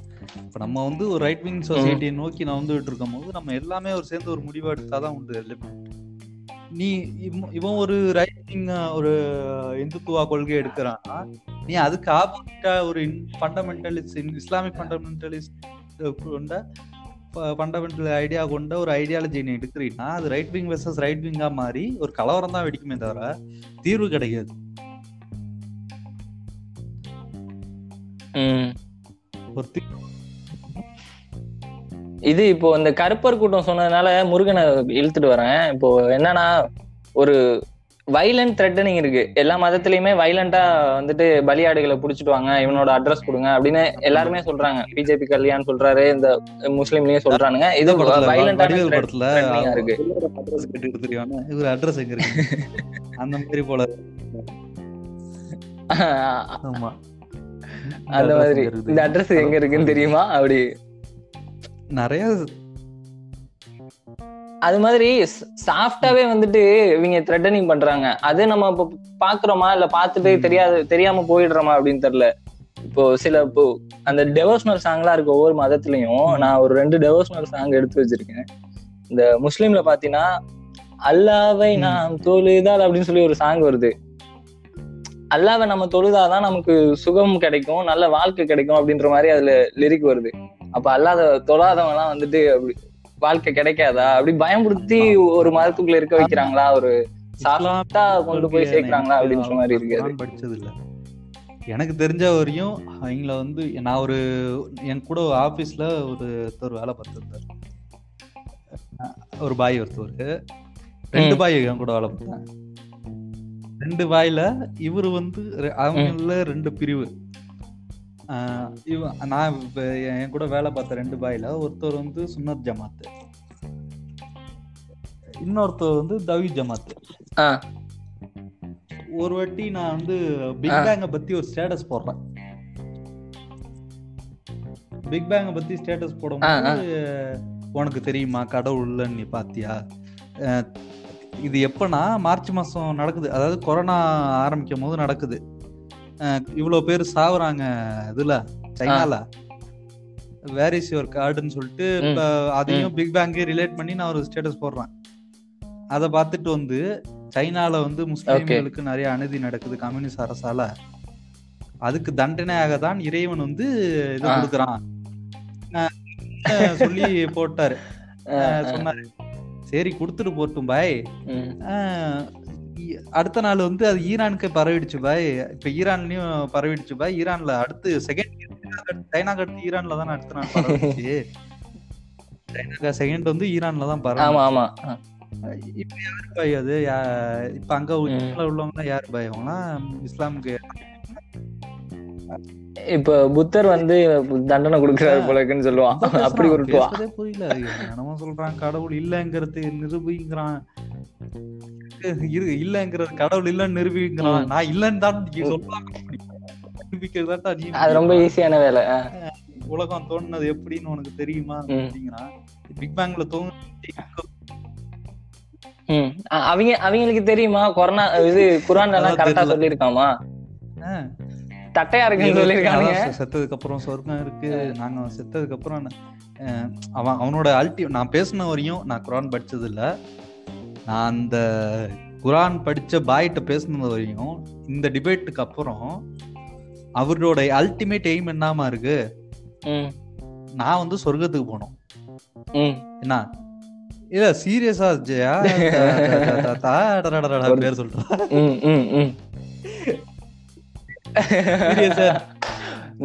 இப்போ நம்ம வந்து ஒரு ரைட் விங் சொசைட்டியை நோக்கி நான் வந்துட்டு இருக்கும் போது நம்ம எல்லாமே ஒரு சேர்ந்து ஒரு முடிவு எடுத்தாதான் உண்டு. நீ இவன் இவன் ஒரு ரைட் விங் ஒரு இந்துத்துவா கொள்கை எடுக்கிறான்னா நீ அதுக்கு ஆப்போசிட்டா ஒரு ஃபண்டமெண்டலிஸ்ட் இஸ்லாமிக் ஃபண்டமெண்டலிஸ்ட் கொண்ட ஃபண்டமெண்டல் ஐடியா கொண்ட ஒரு ஐடியாலஜி நீ எடுக்கிறீன்னா அது ரைட் விங் வெர்சஸ் ரைட் விங்கா மாறி ஒரு கலவரம் தான் வெடிக்குமே தவிர தீர்வு கிடைக்காது. ஒரு இது இப்போ இந்த கருப்பர் கூட்டம் சொன்னதுனால முருகனை இழுத்துட்டு வரேன் இப்போ என்னன்னா ஒரு வைலண்ட் த்ரெட்டனிங் இருக்கு. எல்லா மதத்திலயுமே வைலண்டா வந்துட்டு பலியாடுகளை புடிச்சிட்டு வாங்க இவனோட அட்ரஸ் கொடுங்க அப்படின்னு எல்லாருமே சொல்றாங்க. பிஜேபி கல்யாண் சொல்றாரு இந்த முஸ்லீம்லயும் சொல்றானுங்க. இது threatening-ஆ இருக்கு. இவர் அட்ரஸ் எங்க இருக்கு? அந்த மாதிரி போல. அந்த மாதிரி? இந்த அட்ரஸ் எங்க இருக்குன்னு தெரியுமா? அப்படி. நிறைய அது மாதிரி சாஃப்டாவே வந்துட்டு இவங்க த்ரெட்டனிங் பண்றாங்க. அது நம்ம இப்ப பாக்குறோமா? இல்ல பாத்துட்டு ம். தெரியாது தெரியாம போயிடுறோமா அப்படின்னு தெரியல. இப்போ சில இப்போ அந்த டெவோஷனல் சாங்லாம் இருக்கு ஒவ்வொரு மதத்துலயும். நான் ஒரு ரெண்டு டெவோஷனல் சாங் எடுத்து வச்சிருக்கேன். இந்த முஸ்லீம்ல பாத்தீங்கன்னா அல்லாவை. நாம் தொழுதால் அப்படின்னு சொல்லி ஒரு சாங் வருது. அல்லாவை நம்ம தொழுதாதான் நமக்கு சுகம் கிடைக்கும் நல்ல வாழ்க்கை கிடைக்கும் அப்படின்ற மாதிரி அதுல லிரிக் வருது. அப்ப அல்லாத தொழாதவங்க எல்லாம் வந்துட்டு அப்படி வாழ்க்கை கிடைக்காதா? அப்படி பயமுறுத்தி ஒரு மதத்துக்குள்ள இருக்க வைக்கிறாங்களா? ஒரு சாஃப்டா கொண்டு போய் சேர்க்கிறாங்களா? அப்படின்ற மாதிரி இருக்கு படிச்சது இல்ல எனக்கு தெரிஞ்ச வரையும் அவங்கள வந்து நான் ஒரு என் கூட ஆபீஸ்ல ஒரு ஒருத்தர் வேலை பார்த்துருந்தார். ஒரு பாய் ஒருத்தர். ரெண்டு. பாய் என் கூட வேலை பார்த்தேன் ரெண்டு பாய்ல இவரு வந்து அவங்கள ரெண்டு பிரிவு. இவ நான் என் கூட வேலை பார்த்த ரெண்டு பாய்ல ஒருத்தர் வந்து சுன்னத் ஜமாத்து. இன்னொருத்தர் வந்து தவி ஜமாத்து. ஒரு வாட்டி நான் வந்து பிக் பேங்க பத்தி ஒரு ஸ்டேட்டஸ் போடுறேன். பிக் பேங்க பத்தி ஸ்டேட்டஸ் போடும்போது உனக்கு தெரியுமா கடவுள் இல்லைன்னு நீ பாத்தியா? இது எப்பனா மார்ச் மாசம் நடக்குது. அதாவது கொரோனா ஆரம்பிக்கும் போது நடக்குது. இவ்வளவு பேர் சாவுறாங்க இதுல சைனால. வேர் இஸ் யுவர் கார்டுன்னு சொல்லிட்டு. இப்ப அதையும் பிக் பேங்கே ரிலேட் பண்ணி நான் ஒரு ஸ்டேட்டஸ் போடுறேன். அதை பார்த்துட்டு வந்து சைனால வந்து முஸ்லிம்களுக்கு நிறைய அநீதி நடக்குது கம்யூனிஸ்ட் அரசால. அதுக்கு தண்டனையாக தான் இறைவன் வந்து இது. கொடுக்குறான். சொல்லி போட்டாரு. சொன்னாரு. சரி கொடுத்துட்டு போட்டும் பாய் அடுத்த நாள் வந்து அது ஈரானுக்கு பரவிடுச்சு பாய். இப்ப ஈரான்லயும் பரவிடுச்சு பாய். ஈரான்ல அடுத்து செகண்ட் சைனாக்கு அடுத்து ஈரான்ல தான் அடுத்த நாள் பரவிடுச்சு. சைனாக்கு செகண்ட் வந்து ஈரான்ல தான் பரவி ஆமா இப்ப யாரு பாய் அது? இப்ப அங்க உள்ள உள்ளவங்க யாரு பாய்? அவங்களாம் இஸ்லாமுக்கு. இப்ப புத்தர் வந்து தண்டனை கொடுக்கறாரு போல இருக்குன்னு சொல்லுவான். அப்படி. உருட்டுவான். புரியல. என்னமோ சொல்றான். கடவுள் இல்லங்கிறது நிரூபிங்கிறான் இரு இல்லங்கிறது கடவுள் இல்லன்னு நிரூபிங்கிறான் ம். நான் இல்லன்னு தான் சொல்றாங்க நிரூபிக்கிறதா நீ அது ரொம்ப ஈஸியான வேலை. உலகம் தோணுனது எப்படின்னு உனக்கு தெரியுமா. அப்படிங்கிறான் பிக் பேங்ல தோணு அவங்க அவங்களுக்கு தெரியுமா? கொரோனா இது குரான் எல்லாம் கரெக்டா. சொல்லிருக்காமா தட்டையா இருக்குன்னு சொல்லிருக்கானுங்க அதான் செத்ததுக்கு அப்புறம் சொர்க்கம் இருக்கு. நாங்க செத்ததுக்கு அப்புறம் அவன் அவனோட அல்டி நான் பேசின வரையும் நான் குரான் படிச்சது இல்ல நான் அந்த குரான் படிச்ச பாய்கிட்ட பேசினது வரையும் இந்த டிபேட்டுக்கு அப்புறம் அவரோட அல்டிமேட் எய்ம் என்னமா இருக்கு? நான் வந்து சொர்க்கத்துக்கு போனோம் ம். என்ன? இல்ல சீரியஸா ஜெயா? பேர் சொல்றான்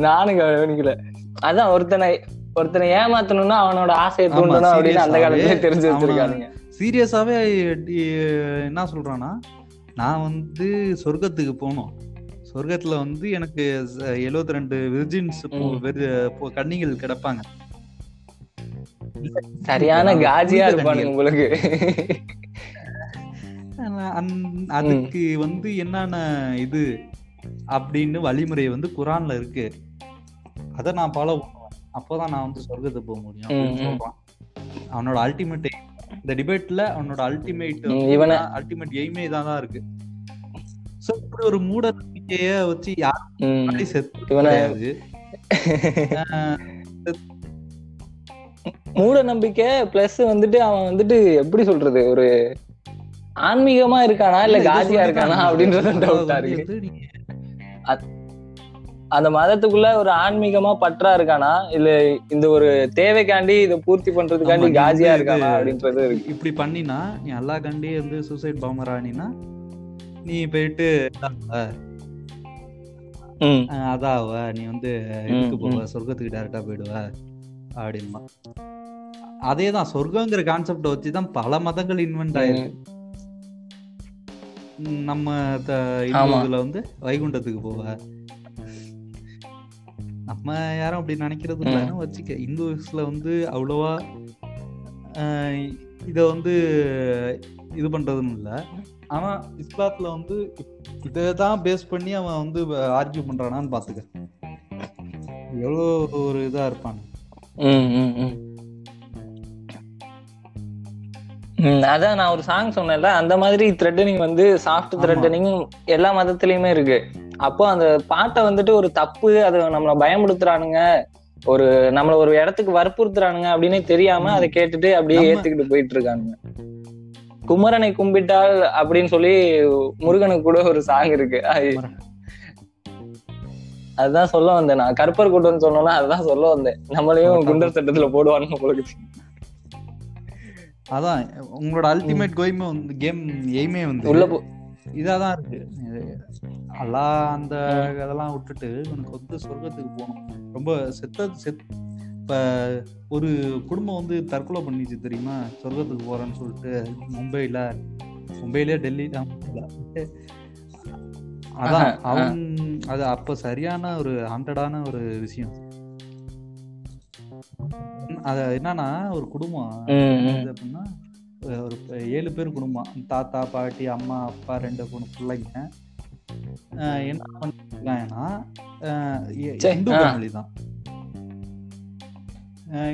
நானும் கவனிக்கல. அதான் ஒருத்தனை ஒருத்தனை ஏமாத்தணும்னா அவனோட ஆசையை தூண்டணும் அப்படின்னு அந்த காலத்துல தெரிஞ்சு வச்சிருக்கானுங்க. சீரியஸாவே என்ன சொல்றான்னா நான் வந்து சொர்க்கத்துக்கு போனோம். சொர்க்கத்துல வந்து எனக்கு எழுபத்தி ரெண்டு விர்ஜின்ஸ் ம். கன்னிகள் கிடப்பாங்க. சரியான காஜியா இருப்பானுங்க. உங்களுக்கு. அதுக்கு வந்து என்னென்ன இது அப்படின்னு வழிமுறை வந்து குரான்ல இருக்கு. அத நான் ஃபாலோ பண்ணுவேன். அப்போதான் நான் வந்து சொர்க்கத்துக்கு போக முடியும் அப்படின்னு. சொல்றான். அவனோட அல்டிமேட் இந்த டிபேட்ல அவனோட அல்டிமேட் அல்டிமேட் எய்மே இதான் தான் இருக்கு. சோ இப்படி ஒரு மூட நம்பிக்கைய வச்சு. யாரும் செத்து கிடையாது மூட நம்பிக்கை பிளஸ் வந்துட்டு அவன் வந்துட்டு எப்படி சொல்றது ஒரு ஆன்மீகமா இருக்கானா இல்ல காஜியா இருக்கானா அப்படின்றது டவுட்டா இருக்கு. அந்த மதத்துக்குள்ள ஒரு ஆன்மீகமா பற்றா இருக்கானா? இல்ல இந்த ஒரு தேவைக்காண்டி இதை பூர்த்தி பண்றதுக்காண்டி காஜியா இருக்கானா அப்படின்றது இருக்கு. இப்படி பண்ணினா நீ அல்லா கண்டே வந்து சூசைட் பாம்பரானினா நீ போயிட்டு அதாவ நீ வந்து இதுக்கு போவ சொர்க்கத்துக்கு டைரக்டா போயிடுவ அப்படின்மா. அதே தான் சொர்க்கங்கிற கான்செப்ட வச்சு தான் பல மதங்கள் இன்வென்ட் ஆயிருக்கு நம்ம. இந்துல வந்து வைகுண்டத்துக்கு போவ. நம்ம யாரும் அப்படி நினைக்கிறது இல்லைன்னு வச்சுக்க இந்துஸ்ல வந்து அவ்வளவா இத வந்து இது பண்றதுன்னு இல்ல. ஆனா இஸ்லாத்துல வந்து இதை தான் பேஸ் பண்ணி அவன் வந்து ஆர்கியூ பண்றானான்னு பாத்துக்க. எவ்வளோ ஒரு இதா இருப்பான். அதான் நான் ஒரு சாங் சொன்னேன்ல அந்த மாதிரி த்ரெட்டனிங் வந்து சாஃப்ட். த்ரெட்டனிங் எல்லா மதத்துலயுமே இருக்கு. அப்போ அந்த பாட்டை வந்துட்டு ஒரு தப்பு அது நம்மள பயமுடுத்துறானுங்க ஒரு நம்மள ஒரு இடத்துக்கு வற்புறுத்துறானுங்க அப்படின்னு தெரியாம. அதை கேட்டுட்டு அப்படியே ஏத்துக்கிட்டு போயிட்டு இருக்கானுங்க குமரனை கும்பிட்டால் அப்படின்னு சொல்லி முருகனுக்கு கூட ஒரு சாங் இருக்கு. அது அதுதான் சொல்ல வந்தேன் நான். கருப்பர் கூட்டம்னு சொன்னோம்னா அதுதான் சொல்ல வந்தேன். நம்மளையும் குண்டர் சட்டத்துல போடுவானுங்க உங்களுக்கு அதான் உங்களோட அல்டிமேட் கோயிமே வந்து கேம் எய்மே வந்து உள்ள போ இதாதான் இருக்கு. அல்லா அந்த அதெல்லாம் விட்டுட்டு உனக்கு வந்து சொர்க்கத்துக்கு போகணும். ரொம்ப செத்த செத் இப்ப ஒரு குடும்பம் வந்து தற்கொலை பண்ணிச்சு தெரியுமா? சொர்க்கத்துக்கு போறேன்னு சொல்லிட்டு மும்பைல மும்பையிலே டெல்லி தான் அதான். அவன் அது அப்ப சரியான ஒரு ஹாண்டடான ஒரு விஷயம். அது என்னன்னா ஒரு குடும்பம். அப்படின்னா ஒரு ஏழு பேர் குடும்பம். தாத்தா பாட்டி அம்மா அப்பா ரெண்டு பொண்ணு பிள்ளைங்க. என்ன பண்ணிருக்காங்கன்னா இந்து. ஃபேமிலி தான்.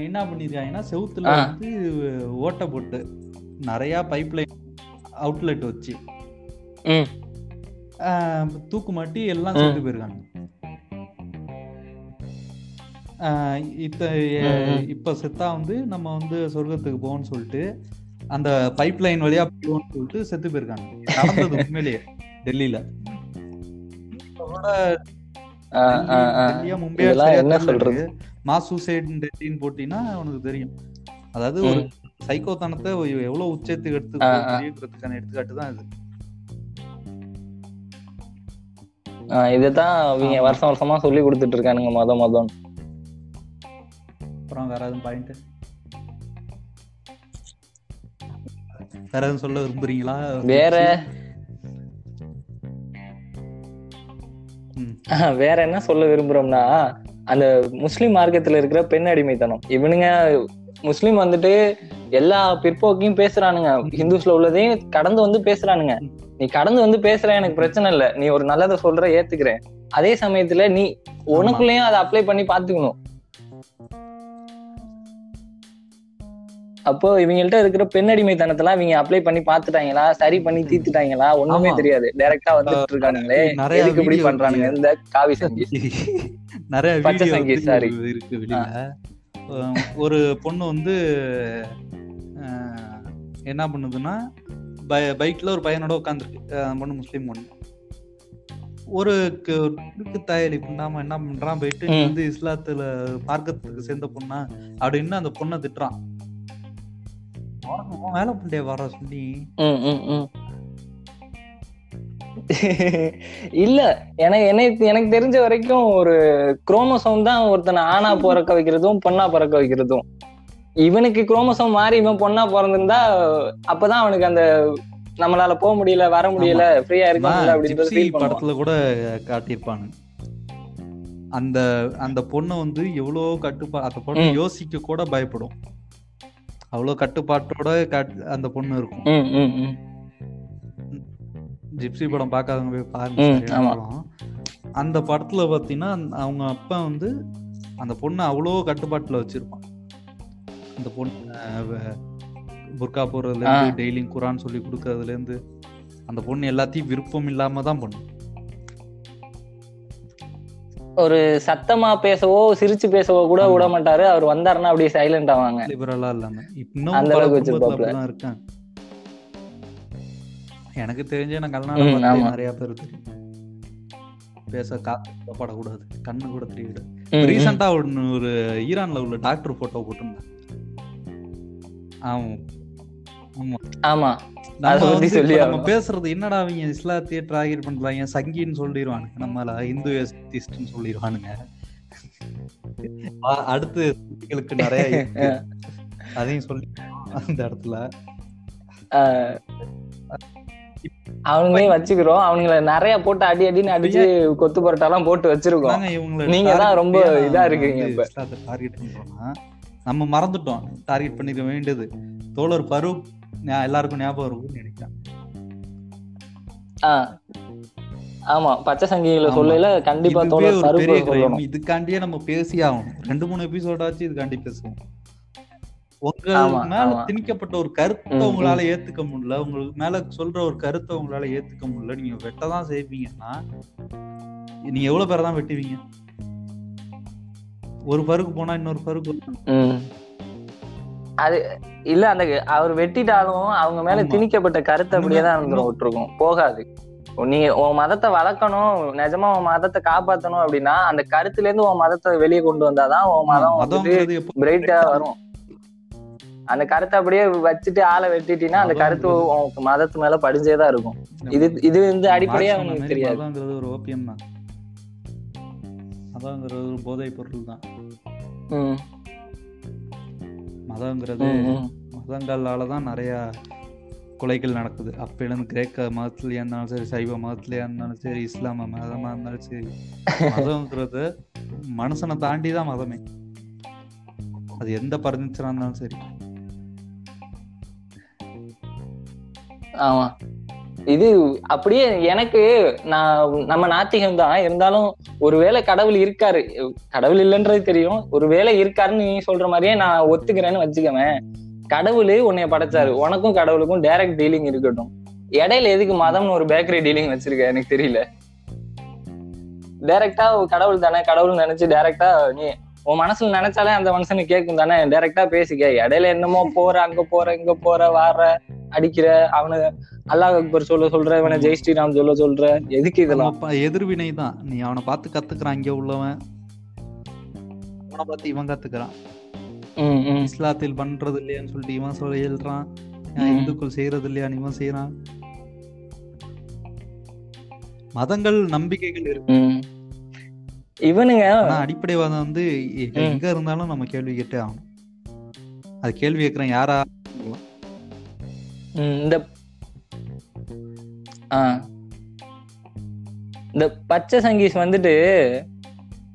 என்ன பண்ணிருக்காங்கன்னா செவுத்துல. வந்து ஓட்டை போட்டு நிறைய பைப் லைன் அவுட்லெட் வச்சு தூக்கு மாட்டி எல்லாம். செத்து போயிருக்காங்க இத்த. இப்ப செத்தா வந்து நம்ம வந்து சொர்க்கத்துக்கு போவோம்னு சொல்லிட்டு அந்த பைப் லைன் வழியா போவோம்னு சொல்லிட்டு செத்து போயிருக்காங்க நடந்தது உண்மையிலேயே டெல்லியில சரியா என்ன சொல்றது? மாஸ் சூசைட் டெல்லின்னு போட்டீங்கன்னா உனக்கு தெரியும் அதாவது ஒரு. சைக்கோத்தனத்தை எவ்வளவு உச்சத்துக்கு எடுத்து ஆ, ஆ. தெரியுங்கிறதுக்கான எடுத்துக்காட்டு தான் இது இதுதான் அவங்க. வருஷம் வருஷமா சொல்லி கொடுத்துட்டு இருக்கானுங்க மொத மொதம் அப்புறம் வேற எதுவும் பாயிண்ட் வேற எதுவும் சொல்ல விரும்புறீங்களா? வேற. வேற என்ன சொல்ல விரும்புறோம்னா அந்த முஸ்லிம் மார்க்கத்துல இருக்கிற பெண் அடிமைத்தனம். இவனுங்க முஸ்லிம் வந்துட்டு எல்லா பிற்போக்கையும் பேசுறானுங்க. ஹிந்துஸ்ல உள்ளதையும் கடந்து வந்து பேசுறானுங்க. நீ கடந்து வந்து பேசுற எனக்கு பிரச்சனை இல்ல. நீ ஒரு நல்லதை சொல்ற ஏத்துக்கிறேன். அதே சமயத்துல நீ உனக்குள்ளேயும் அதை அப்ளை பண்ணி பாத்துக்கணும் அப்போ இவங்கள்ட்ட இருக்கிற பெண் அடிமைத்தனத்தெல்லாம் இவங்க அப்ளை பண்ணி பாத்துட்டாங்களா சரி பண்ணி தீர்த்துட்டாங்களா? ஒண்ணுமே. தெரியாது. டைரக்டா வந்துட்டு இருக்கானுங்களே. நிறைய எதுக்கு இப்படி பண்றானுங்க? இந்த காவி சங்கி. நிறைய பச்சை சங்கி, sorry. இருக்கு வெளியில. ஒரு பொண்ணு வந்து என்ன பண்ணுதுன்னா பைக்ல ஒரு பையனோட உட்காந்துருக்கு பொண்ணு முஸ்லீம் பொண்ணு. ஒரு தாயலி பண்ணாம என்ன பண்றான்? போயிட்டு. வந்து இஸ்லாத்துல மார்க்கத்துக்கு சேர்ந்த பொண்ணா அப்படின்னு அந்த பொண்ணை திட்டுறான். வேலை பிள்ளைய வர சொல்லி. இல்ல எனக்கு எனக்கு எனக்கு தெரிஞ்ச வரைக்கும் ஒரு குரோமோசோம் தான் ஒருத்தனை ஆணா பிறக்க வைக்கிறதும் பொண்ணா பிறக்க வைக்கிறதும். இவனுக்கு குரோமோசோம் மாறி இவன் பொண்ணா பிறந்திருந்தா அப்பதான் அவனுக்கு அந்த நம்மளால போக முடியல வர முடியல ஃப்ரீயா இருக்க முடியல பண்ணுவான். படத்துல கூட காட்டியிருப்பானு. அந்த அந்த பொண்ணு வந்து எவ்வளவு கட்டுப்பா அந்த பொண்ணு. யோசிக்க கூட பயப்படும். அவ்வளவு கட்டுப்பாட்டோட காட்- அந்த பொண்ணு இருக்கும். ஜிப்சி படம் பார்க்காதவங்க போய் பாருங்க. அந்த படத்துல பாத்தீங்கன்னா அந்த- அவங்க அப்பா வந்து அந்த பொண்ணை அவ்வளோ கட்டுப்பாட்டுல வச்சிருப்பான். அந்த பொண்ணு புர்கா போடுறதுல இருந்து டெய்லியும் குரான் சொல்லி கொடுக்கறதுல இருந்து அந்த பொண்ணு எல்லாத்தையும் விருப்பம் இல்லாம தான் பண்ணும். ஒரு சத்தமா பேசவோ சிரிச்சு பேசவோ கூட. விட மாட்டாரு அவர் வந்தாருன்னா அப்படியே சைலண்ட் ஆவாங்க அந்த அளவுக்கு வச்சிருப்பாப்ல. எனக்கு தெரிஞ்ச நான் கல்யாணம். நிறைய பேர் பேச காத்து படக்கூடாது கண்ணு கூட ம். ரீசெண்டா ஒரு ஈரான்ல உள்ள டாக்டர் போட்டோ போட்டிருந்தேன் ஆமா ஆமா. நம்ம. பேசுறது என்னடா அவங்க இஸ்லாத்தையே ட்ராகெட் பண்றாங்க சங்கின்னு சொல்லிடுவானுங்க நம்மள இந்து எஸ்டிஸ்ட்னு சொல்லிடுவானுங்க அடுத்து நிறைய. அதையும் சொல்லி அந்த இடத்துல. ஆஹ் அவனுங்களையும் வச்சுக்கிறோம். அவனுங்கள நிறைய போட்டு அடி அடின்னு அடிச்சு கொத்து பரோட்டாலாம் போட்டு வச்சிருக்கோம். நாங்க தான் ரொம்ப இதா இருக்கீங்க இப்ப. டார்கெட் நம்ம மறந்துட்டோம். டார்கெட் பண்ணிக்க வேண்டியது. தோழர் பரூக் எல்லாருக்கும் ஞாபகம் இருக்கும்னு நினைக்கிறேன் ஆமா பச்சை சங்கிகளை. சொல்லல கண்டிப்பா. சொல்லணும் இதுக்காண்டியே நம்ம பேசி ஆகணும் ரெண்டு மூணு எபிசோட் ஆச்சு இதுக்காண்டி பேசுவோம் உங்க மேல. திணிக்கப்பட்ட ஒரு கருத்தை. உங்களால ஏத்துக்க முடியல உங்களுக்கு மேல சொல்ற ஒரு கருத்தை உங்களால ஏத்துக்க முடியல நீங்க வெட்டதான் செய்வீங்கன்னா நீங்க எவ்வளவு பேரை தான் வெட்டுவீங்க ஒரு பருக்கு போனா இன்னொரு பருக்கு. அது இல்ல அந்த அவர் வெட்டிட்டாலும் அவங்க மேல. திணிக்கப்பட்ட கருத்து அப்படியே தான் இருந்துரும் விட்டுருக்கும். போகாது. நீ உன் மதத்தை வளர்க்கணும் நிஜமா உன் மதத்தை காப்பாத்தணும் அப்படின்னா அந்த கருத்துல இருந்து உன் மதத்தை வெளியே கொண்டு வந்தாதான் உன் மதம் வந்துட்டு பிரைட்டா வரும். அந்த கருத்தை அப்படியே வச்சுட்டு ஆளை வெட்டிட்டீங்கன்னா அந்த கருத்து உன் மதத்து மேல படிஞ்சேதான் இருக்கும். இது இது வந்து அடிப்படையா மாதிரி தெரியாது. ஒரு ஓபியம் தான். மதம்ங்கிறது ஒரு போதைப் பொருள் தான். ம், மதம்ங்கிறது ம், ம். மதங்களால தான் நிறைய கொலைகள் நடக்குது. அப்பயிலேருந்து கிரேக்க மதத்துலயா இருந்தாலும் சரி சைவ மதத்துலயா இருந்தாலும் சரி இஸ்லாம மதமா இருந்தாலும் சரி மதம்ங்கிறது மனுஷனை தாண்டி தான் மதமே. அது எந்த பர்னிச்சரா இருந்தாலும் சரி. ஆமா. இது அப்படியே எனக்கு நான் நம்ம நாத்திகம் தான். இருந்தாலும் ஒருவேளை கடவுள் இருக்காரு. கடவுள் இல்லைன்றது தெரியும். ஒருவேளை இருக்காருன்னு நீ சொல்ற மாதிரியே நான் ஒத்துக்கிறேன்னு வச்சுக்கவேன் கடவுள் உன்னைய படைச்சாரு. உனக்கும் கடவுளுக்கும் டைரக்ட் டீலிங் இருக்கட்டும். இடையில எதுக்கு மதம்னு ஒரு பேக்கரி டீலிங் வச்சிருக்க? எனக்கு தெரியல. டைரக்டா கடவுள் தானே. கடவுள் நினைச்சு டைரக்டா நீ உன் மனசுல நினைச்சாலே அந்த மனுஷனுக்கு கேட்கும் தானே? டைரக்டா பேசிக்க இடையில என்னமோ போற அங்க போற இங்க போற வார அடிக்கிற அவனை அல்லாஹ் அக்பர் சொல்ல சொல்ற இவனை ஜெய் ஸ்ரீராம் சொல்ல சொல்ற. எதுக்கு இதெல்லாம்? எதிர்வினை தான். நீ அவனை பார்த்து கத்துக்கிறான் இங்க உள்ளவன். அவனை பார்த்து இவன் கத்துக்கிறான். இஸ்லாத்தில் பண்றது இல்லையான்னு சொல்லிட்டு இவன் சொல்ல எழுறான். இந்துக்கள் செய்யறது இல்லையான்னு இவன் செய்யறான் மதங்கள் நம்பிக்கைகள் இருக்கு. இவனுங்க ஆனா அடிப்படைவாதம் வந்து. எங்க இருந்தாலும் நம்ம கேள்வி கேட்டே ஆகணும் அது கேள்வி கேட்கிறேன் யாரா ம், இந்த ஆ இந்த பச்சை சங்கீஸ் வந்துட்டு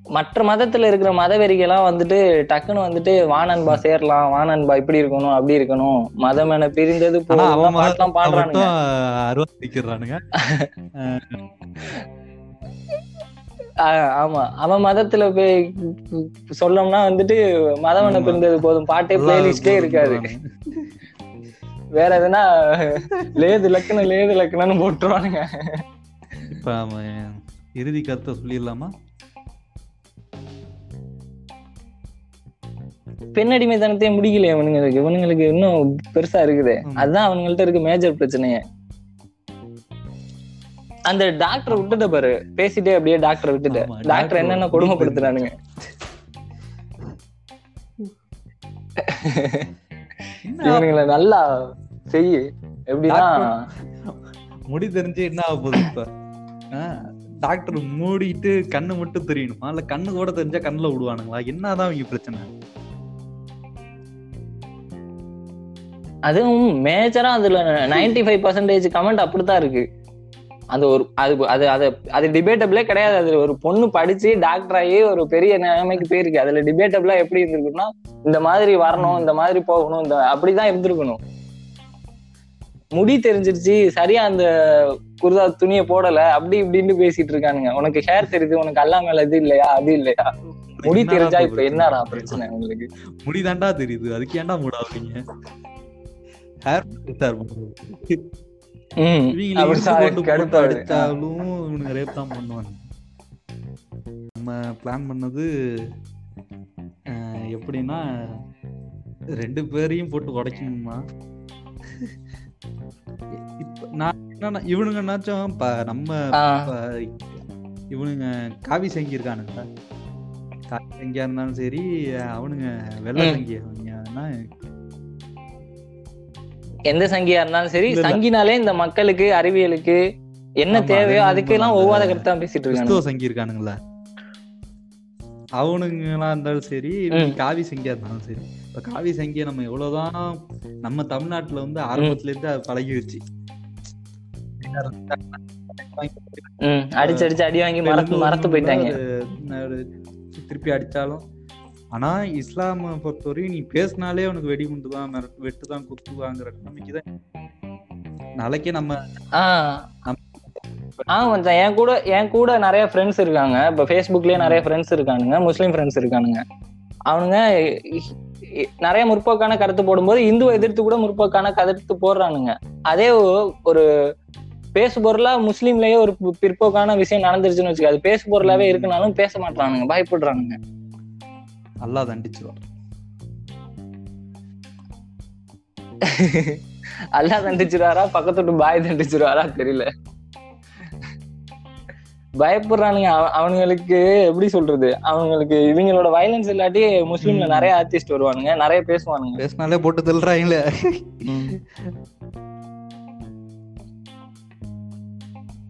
மற்ற மதத்துல இருக்கிற மதவெறிகள்லாம் வந்துட்டு டக்குன்னு வந்துட்டு வானன்பா சேரலாம் வானன்பா இப்படி இருக்கணும் அப்படி இருக்கணும் மதம் என பிரிந்தது மதத்தை பாடுறானுங்க ஆமா. அவன் மதத்துல போய் சொல்லணும்னா வந்துட்டு ஆமா. பிரிந்தது போதும். பாட்டே பிளேலிஸ்டே இருக்காது. வேற எதுனா லேது லக்குன லேது லக்குனன்னு போட்டுருவானுங்க. இப்ப இறுதி கருத்தை சொல்லிடலாமா? பெண்ணடிமைத்தனத்தையே முடிக்கல இவனுங்களுக்கு இவனுங்களுக்கு இன்னும் பெருசா இருக்குது. அதுதான் அவனுங்கள்ட்ட இருக்க மேஜர் பிரச்சனையே. அந்த டாக்டர் விட்டுட்ட பாரு. பேசிட்டே அப்படியே டாக்டர் விட்டுட்ட. டாக்டர் என்னென்ன கொடுமைப்படுத்துறானுங்க. இவனுங்களை நல்லா செய்யு. எப்படின்னா முடி தெரிஞ்சு என்ன ஆக போகுது இப்ப? டாக்டர் மூடிட்டு கண்ணு மட்டும் தெரியணுமா? இல்ல கண்ணு கூட தெரிஞ்சா கண்ணுல விடுவானுங்களா? என்னதான் இவங்க பிரச்சனை? அதுவும் மேஜரா அதுல 95% ஃபைவ் பர்சன்டேஜ் கமெண்ட் அப்படித்தான் இருக்கு. அது ஒரு அது அது அது அது டிபேட்டபிளே கிடையாது. அது ஒரு பொண்ணு படிச்சு டாக்டர் ஆகி ஒரு பெரிய நிலைமைக்கு போயிருக்கு. அதுல டிபேட்டபிளா எப்படி இருந்திருக்குன்னா இந்த மாதிரி வரணும் இந்த மாதிரி போகணும் இந்த அப்படிதான் இருந்திருக்கணும். முடி தெரிஞ்சிருச்சு சரியா அந்த குருதா துணியை போடல அப்படி இப்படின்னு பேசிட்டு இருக்கானுங்க. உனக்கு ஹேர் தெரியுது உனக்கு அல்லா மேல இது இல்லையா அது இல்லையா? முடி தெரிஞ்சா இப்ப இப்ப என்னடா பிரச்சனை உங்களுக்கு? முடி தாண்டா தெரியுது. அதுக்கு ஏன்டா மூடாவீங்க ஹேர் நம்ம பிளான் பண்ணது எப்படின்னா ரெண்டு பேரையும் போட்டு உடைக்கணுமா நான் என்னன்னா இவனுங்கன்னாச்சும் நம்ம இவனுங்க காவி சங்கி இருக்கானுங்க. காவி சங்கியா இருந்தாலும் சரி அவனுங்க வெள்ளை ம். எந்த சங்கியா இருந்தாலும் சரி. சங்கினாலே இந்த மக்களுக்கு அறிவியலுக்கு என்ன தேவையோ அது அதுக்கு எல்லாம் ஒவ்வாத கருத்தா பேசிட்டு இருக்காங்க சங்கி இருக்கானுங்களா. அவனுங்களா இருந்தாலும் சரி. காவி சங்கியா இருந்தாலும் சரி. இப்ப காவி சங்கியை நம்ம எவ்வளவுதான் நம்ம தமிழ்நாட்டுல வந்து ஆரம்பத்துல இருந்து அது பழகிருச்சு. ம், அடிச்சு அடிச்சு அடி வாங்கி மறத்து மறத்து போயிட்டாங்க. திருப்பி அடிச்சாலும் ஆனா இஸ்லாம பொறுத்தவரையும் நீ பேசினாலே உனக்கு வெடிகுண்டு தான் வெட்டு தான் குத்துவாங்கிற நம்பிக்கை தான் நாளைக்கே நம்ம ஆஹ் மச்சான் என் கூட என் கூட நிறைய ஃப்ரெண்ட்ஸ் இருக்காங்க. இப்ப ஃபேஸ்புக்லயே நிறைய ஃப்ரெண்ட்ஸ் இருக்கானுங்க முஸ்லீம் ஃப்ரெண்ட்ஸ் இருக்கானுங்க. அவனுங்க நிறைய முற்போக்கான கருத்து போடும்போது இந்துவை எதிர்த்து கூட முற்போக்கான கருத்து போடுறானுங்க. அதே ஒரு பேசு பொருளா முஸ்லீம்லயே ஒரு பிற்போக்கான விஷயம் நடந்துருச்சுன்னு வச்சுக்க அது பேசு பொருளாவே இருக்குனாலும் பேச மாட்டானுங்க பயப்படுறானுங்க. அல்லாஹ் தண்டிச்சிருவான். அல்லா தண்டிச்சிருவாரா? பக்கத்து பாய் தண்டிச்சிருவாரா? தெரியல. பயப்படுறானுங்க. அவ- அவனுங்களுக்கு எப்படி சொல்றது? அவங்களுக்கு இவங்களோட வயலன்ஸ் இல்லாட்டி முஸ்லீம்ல. நிறைய ஆர்டிஸ்ட் வருவானுங்க. நிறைய பேசுவானுங்க. பேசினாலே போட்டு தள்ளுறாங்களே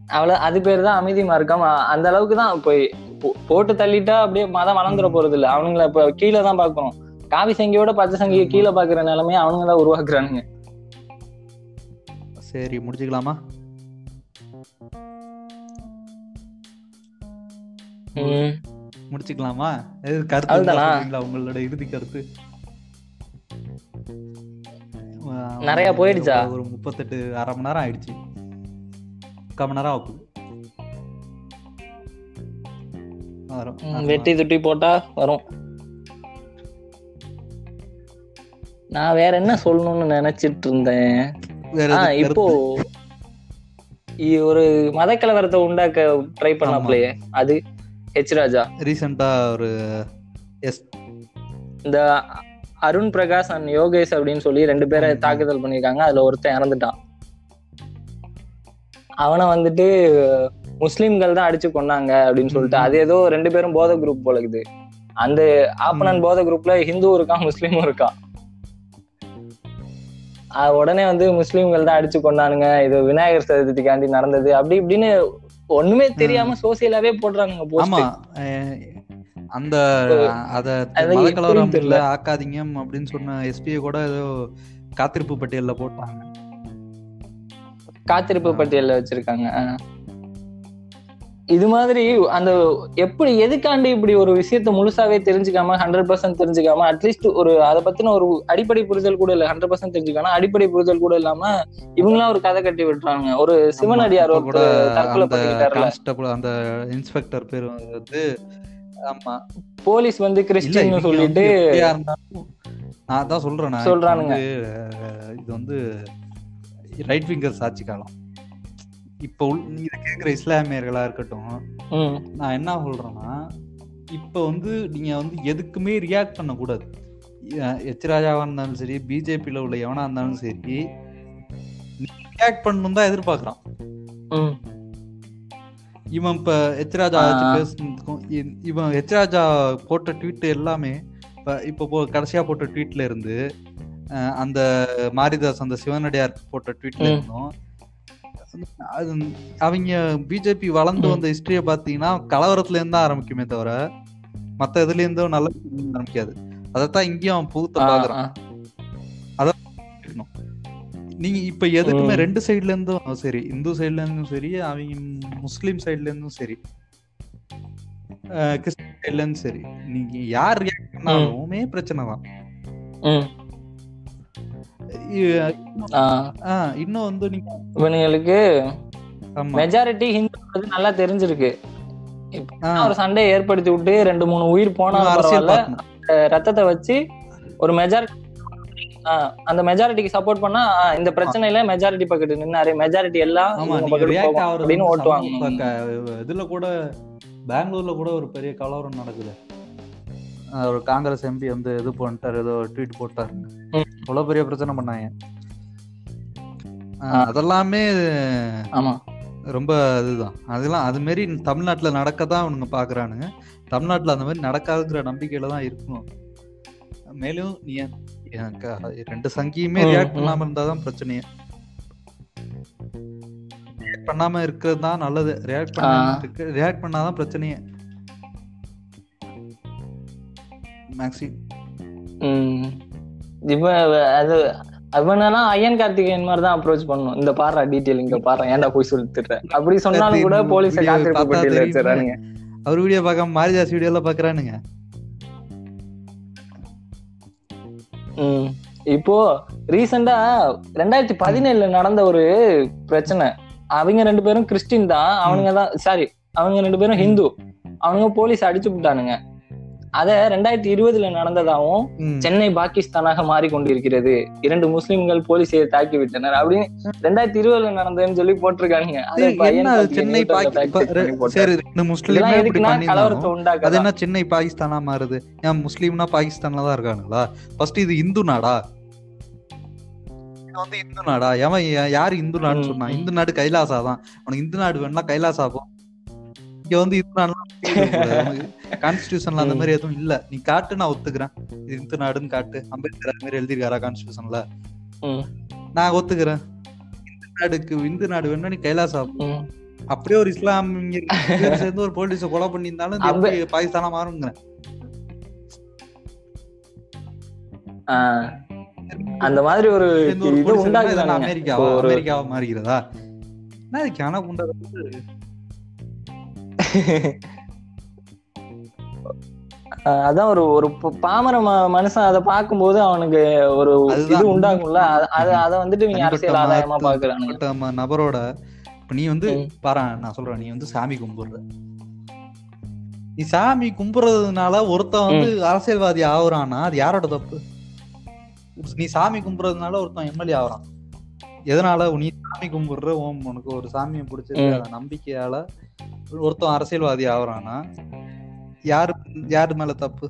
அவ்வளவு அது பேர் தான் அமைதி மார்க்கம். அந்த அளவுக்கு தான் இப்போ போ- போட்டு தள்ளிட்டா அப்படியே மதம் வளர்ந்துட போறது இல்ல அவனுங்கள இப்ப கீழே தான் பாக்கணும் காவி சங்கியோட பச்சை சங்கியை. கீழே பாக்குற நிலைமையை அவனுங்க தான் உருவாக்குறானுங்க. சரி முடிச்சுக்கலாமா. முடிச்சுக்கலாமா? கருத்து? உங்களோட இறுதி கருத்து. நிறைய போயிடுச்சா? ஒரு முப்பத்தெட்டு அரை மணி நேரம் ஆயிடுச்சு. முக்கால் மணி நேரம் ஆகுது வரும். வெட்டி துட்டி போட்டா வரும். நான் வேற என்ன சொல்லணும்னு நினைச்சிட்டு இருந்தேன். இப்போ ஒரு மத கலவரத்தை உண்டாக்க ட்ரை பண்ணாப்லயே. அது ஹெச் ராஜா. ரீசெண்டா ஒரு எஸ் இந்த அருண் பிரகாஷ் அண்ட் யோகேஷ் அப்படின்னு சொல்லி ரெண்டு பேரை. தாக்குதல் பண்ணியிருக்காங்க. அதுல ஒருத்தன் இறந்துட்டான். அவனை வந்துட்டு முஸ்லிம்கள் தான் அடிச்சு கொன்னாங்க அப்படின்னு சொல்லிட்டு. அது ஏதோ ரெண்டு பேரும் போதை குரூப் போல இருக்குது. அந்த ஆப்பனன் போதை குரூப்ல ஹிந்துவும் இருக்கான் முஸ்லீமும் இருக்கான் உடனே வந்து முஸ்லிம்கள் தான் அடிச்சு கொண்டானுங்க. இது விநாயகர் சதுர்த்திக்காண்டி நடந்தது. அப்படி இப்படின்னு ஒண்ணுமே தெரியாம சோசியலாவே போடுறாங்க ஆமா. அந்த அத அது மத எப்படின்னு கலவரம் தெரியல. ஆக்காதீங்க அப்படின்னு சொன்ன எஸ்பிஐ கூட ஏதோ காத்திருப்பு பட்டியல்ல போட்டாங்க. காத்திருப்பு பட்டியல்ல வச்சிருக்காங்க. இது மாதிரி அந்த எப்படி எதுக்காண்டி இப்படி ஒரு விஷயத்த முழுசாவே தெரிஞ்சுக்காம ஹண்ட்ரட் பர்சன்ட் தெரிஞ்சுக்காம அட்லீஸ்ட் ஒரு அதை பத்தின ஒரு அடிப்படை புரிதல் கூட இல்ல ஹண்ட்ரட் பர்சன்ட் தெரிஞ்சுக்காம அடிப்படை புரிதல் கூட இல்லாம இவங்களா ஒரு கதை கட்டி விட்டுறாங்க. ஒரு சிவனடியார் கூட அந்த இன்ஸ்பெக்டர் பேர் வந்து ஆமா. போலீஸ் வந்து கிறிஸ்டின் சொல்லிட்டு நான் தான் சொல்றேன் சொல்றானுங்க. இது வந்து ரைட் விங்கர்ஸ் ஆட்சி காலம். இப்ப உள் இதை கேட்கிற இஸ்லாமியர்களா இருக்கட்டும் நான் என்ன சொல்றேன்னா இப்ப வந்து நீங்க வந்து எதுக்குமே ரியாக்ட் பண்ணக்கூடாது அஹ் எச் ராஜாவா இருந்தாலும் சரி பிஜேபியில உள்ள எவனா இருந்தாலும் சரி ரியாக்ட் பண்ணணும் தான் எதிர்பார்க்கறான் இவன் இப்ப எச் ராஜா ஆ. வச்சு பேசுனதுக்கும் இவன் எச் ராஜா போட்ட ட்வீட் எல்லாமே இப்ப இப்ப போ கடைசியா போட்ட ட்வீட்ல இருந்து அந்த மாரிதாஸ் அந்த சிவனடியார் போட்ட ட்வீட்ல. இருந்தும் அது அவங்க பிஜேபி வளர்ந்து. வந்த ஹிஸ்டரிய பாத்தீங்கன்னா கலவரத்துல இருந்து ஆரம்பிக்குமே தவிர மத்த இதுல இருந்தும் நல்ல ஆரம்பிக்காது அதைத்தான் இங்கேயும் அவன் புகுத்த பாக்குறான். இருக்கணும். நீங்க இப்ப எதுக்குமே. ரெண்டு சைடுல இருந்தும் சரி இந்து சைடுல இருந்தும் சரி அவங்க முஸ்லீம் சைடுல இருந்தும் சரி கிறிஸ்டின் சைடுல இருந்தும் சரி நீங்க யார் ரியாக்ட் பண்ணாலுமே பிரச்சனை தான் இன்னும் வந்து நீங்க இவனுங்களுக்கு மெஜாரிட்டி ஹிந்து நல்லா தெரிஞ்சிருக்கு. ஒரு சண்டையை ஏற்படுத்தி விட்டு ரெண்டு மூணு உயிர் போனா அரசியல் ரத்தத்தை வச்சு ஒரு மெஜாரிட்டி அந்த மெஜாரிட்டிக்கு சப்போர்ட் பண்ணா இந்த பிரச்சனையில மெஜாரிட்டி பக்கத்து நின்னாரு. மெஜாரிட்டி எல்லாம் அப்படின்னு ஓட்டுவாங்க. இதுல கூட பெங்களூர்ல கூட ஒரு பெரிய கலவரம் நடக்குது. ஒரு காங்கிரஸ் எம்பி வந்து இது பண்ணிட்டாரு ஏதோ ட்வீட் போட்டாரு. ம். அவ்வளவு பெரிய பிரச்சனை பண்ணாங்க. அதெல்லாமே ஆமா. ரொம்ப இதுதான். அதெல்லாம் அது மாரி தமிழ்நாட்டுல நடக்க தான் அவனுங்க பாக்குறானுங்க. தமிழ்நாட்டுல அந்த மாதிரி நடக்காதுங்கிற நம்பிக்கையில தான் இருக்கணும். மேலும் நீ ரெண்டு சங்கியுமே ரியாக்ட் ம். பண்ணாம இருந்தாதான் பிரச்சனையே. ரியாக்ட் பண்ணாம இருக்கிறது தான் நல்லது. ரியாக்ட் இருக்கு ரியாக்ட் பண்ணாதான் பிரச்சனையே. மேக்ஸி இவன் அது அவனெல்லாம் ஐயன் கார்த்திகேயன் மாதிரி தான் அப்ரோச் பண்ணணும் இந்த பாடுறா டீட்டெயில் இங்க பாடுறா ஏன்டா போய் சொல்லிட்டு அப்படி சொன்னாலும் கூட போலீஸ காத்திருப்பு பட்டியல. வச்சிடறானுங்க. அவர் வீடியோ பார்க்காம மாரிதாஸ் வீடியோ எல்லாம் பாக்குறானுங்க. இப்போ ரீசெண்டா ரெண்டாயிரத்தி பதினேழுல நடந்த ஒரு பிரச்சனை. அவங்க ரெண்டு பேரும் கிறிஸ்டின் தான். அவனுங்க தான் சாரி அவங்க ரெண்டு பேரும் ஹிந்து. அவனுங்க போலீஸ் அடிச்சு விட்டானுங்க. அத ரெண்டாயிரத்தி இருபதுல நடந்ததாவும் ம். சென்னை பாகிஸ்தானாக மாறிக்கொண்டிருக்கிறது. இரண்டு முஸ்லிம்கள் போலீஸை தாக்கி விட்டனர் அப்படின்னு ரெண்டாயிரத்தி இருபதுல நடந்ததுன்னு சொல்லி கார்த்திகேயன் சென்னை கலவரத்தை அது உண்டாக்க என்ன சென்னை பாகிஸ்தானா மாறுது? ஏன் முஸ்லீம்னா பாகிஸ்தான்ல தான் இருக்கானுங்களா? ஃபர்ஸ்ட் இது இந்து நாடா? இது வந்து இந்து நாடா? யா- யாரு இந்து நாடுன்னு சொன்னா. இந்து நாடு கைலாசா தான் உனக்கு இந்து நாடு வேணா கைலாசா போ இங்க வந்து இது கான்ஸ்டியூஷன்ல அந்த மாதிரி எதுவும் இல்ல. நீ காட்டு நான் ஒத்துக்கிறேன். இது இந்து நாடுன்னு காட்டு. அம்பேத்கர் அந்த மாதிரி எழுதிருக்காரா கான்ஸ்டியூஷன்ல நான் ஒத்துக்கிறேன். இந்து நாடுக்கு இந்து நாடு வேணும்னா நீ கைலாசா. அப்படியே ஒரு பேரும் சேர்ந்து ஒரு போலீஸ கொலை பண்ணியிருந்தாலும் பாகிஸ்தானா மாறுங்கிறேன் அந்த மாதிரி ஒரு இது அமெரிக்காவா? அமெரிக்காவா மாறுகிறதா என்ன ஆனா புண்டை அஹ் அதான் ஒரு ஒரு பாமர மனுஷன் அதை பார்க்கும்போது அவனுக்கு ஒரு. இது உண்டாகும்ல. அத- அத வந்துட்டு தனிப்பட்ட அரசியல் ஆதாயமா ம- நபரோட இப்ப நீ வந்து. பாரு நான் சொல்றேன் நீ வந்து சாமி கும்பிடுற. நீ சாமி கும்பிடுறதுனால ஒருத்தன் வந்து அரசியல்வாதி ஆகுறான்னா அது யாரோட தப்பு? நீ சாமி கும்பிடுறதுனால ஒருத்தன் எம்எல்ஏ ஆகுறான். எதனால நீ சாமி கும்பிடுற ஓம் உனக்கு ஒரு சாமியை பிடிச்சிருக்கு நம்பிக்கையால ஒருத்தன் அரசியல்வாதி ஆகுறான்னா யாரு யாரு மேல தப்பு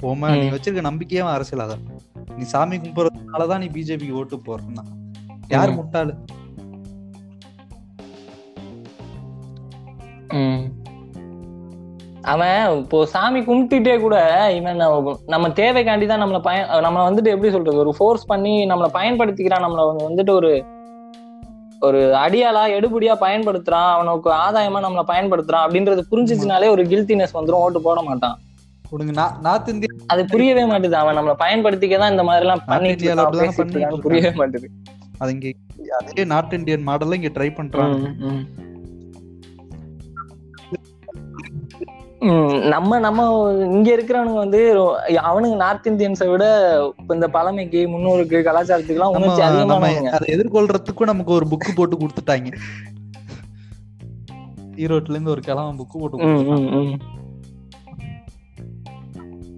உன் நீ. வச்சிருக்க நம்பிக்கையே அரசியல் ஆகாது நீ சாமி கும்பிடுறதுனாலதான் நீ பிஜேபிக்கு ஓட்டு போடுறன்னா யார். முட்டாளு. அவன் இப்போ சாமி கும்பிட்டுட்டே கூட இவன் நம்ம- தேவைக்காண்டி தான் நம்மளை பயன் நம்ம வந்துட்டு எப்படி சொல்றது ஒரு ஃபோர்ஸ் பண்ணி நம்மளை பயன்படுத்திக்கிறான் நம்மள வந்து- வந்துட்டு ஒரு ஒரு அடியாளா எடுபடியா பயன்படுத்துறான் அவனுக்கு ஆதாயமா நம்மளை பயன்படுத்துறான் அப்படின்றது புரிஞ்சிச்சுனாலே ஒரு கில்ட்டினஸ் வந்துரும் ஓட்டு போட மாட்டான். அது புரியவே மாட்டுது அவன் நம்மளை பயன்படுத்திக்க தான் இந்த மாதிரி எல்லாம் பண்ணிட்டு புரியவே மாட்டுது. அது இங்க அதே நார்த் இந்தியன் மாடல்ல இங்க ட்ரை பண்றாங்க. நம்ம நம்ம இங்க இருக்கிறவனுங்க வந்து அவனுங்க நார்த் இந்தியன்ஸை விட இந்த பழமைக்கு முன்னோருக்கு கலாச்சாரத்துக்கு எல்லாம் உணர்ச்சி அதிகமானவங்க. அதை எதிர்கொள்றதுக்கும் நமக்கு ஒரு புக் போட்டு கொடுத்துட்டாங்க. ஈரோட்ல இருந்து ஒரு கிழமை புக் போட்டு.